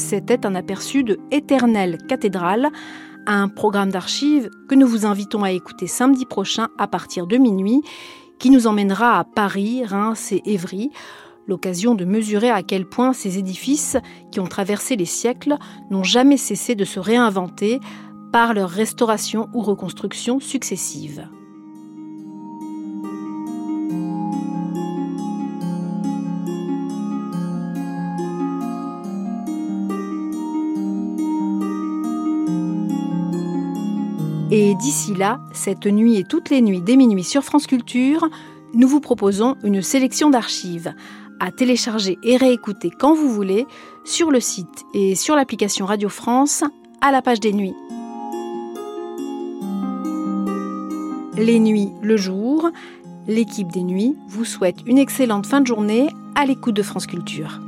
C'était un aperçu de Éternelle cathédrale, un programme d'archives que nous vous invitons à écouter samedi prochain à partir de minuit, qui nous emmènera à Paris, Reims et Évry, l'occasion de mesurer à quel point ces édifices, qui ont traversé les siècles, n'ont jamais cessé de se réinventer par leur restauration ou reconstruction successives. Et d'ici là, cette nuit et toutes les nuits dès minuit sur France Culture, nous vous proposons une sélection d'archives à télécharger et réécouter quand vous voulez sur le site et sur l'application Radio France à la page des nuits. Les nuits le jour, l'équipe des nuits vous souhaite une excellente fin de journée à l'écoute de France Culture.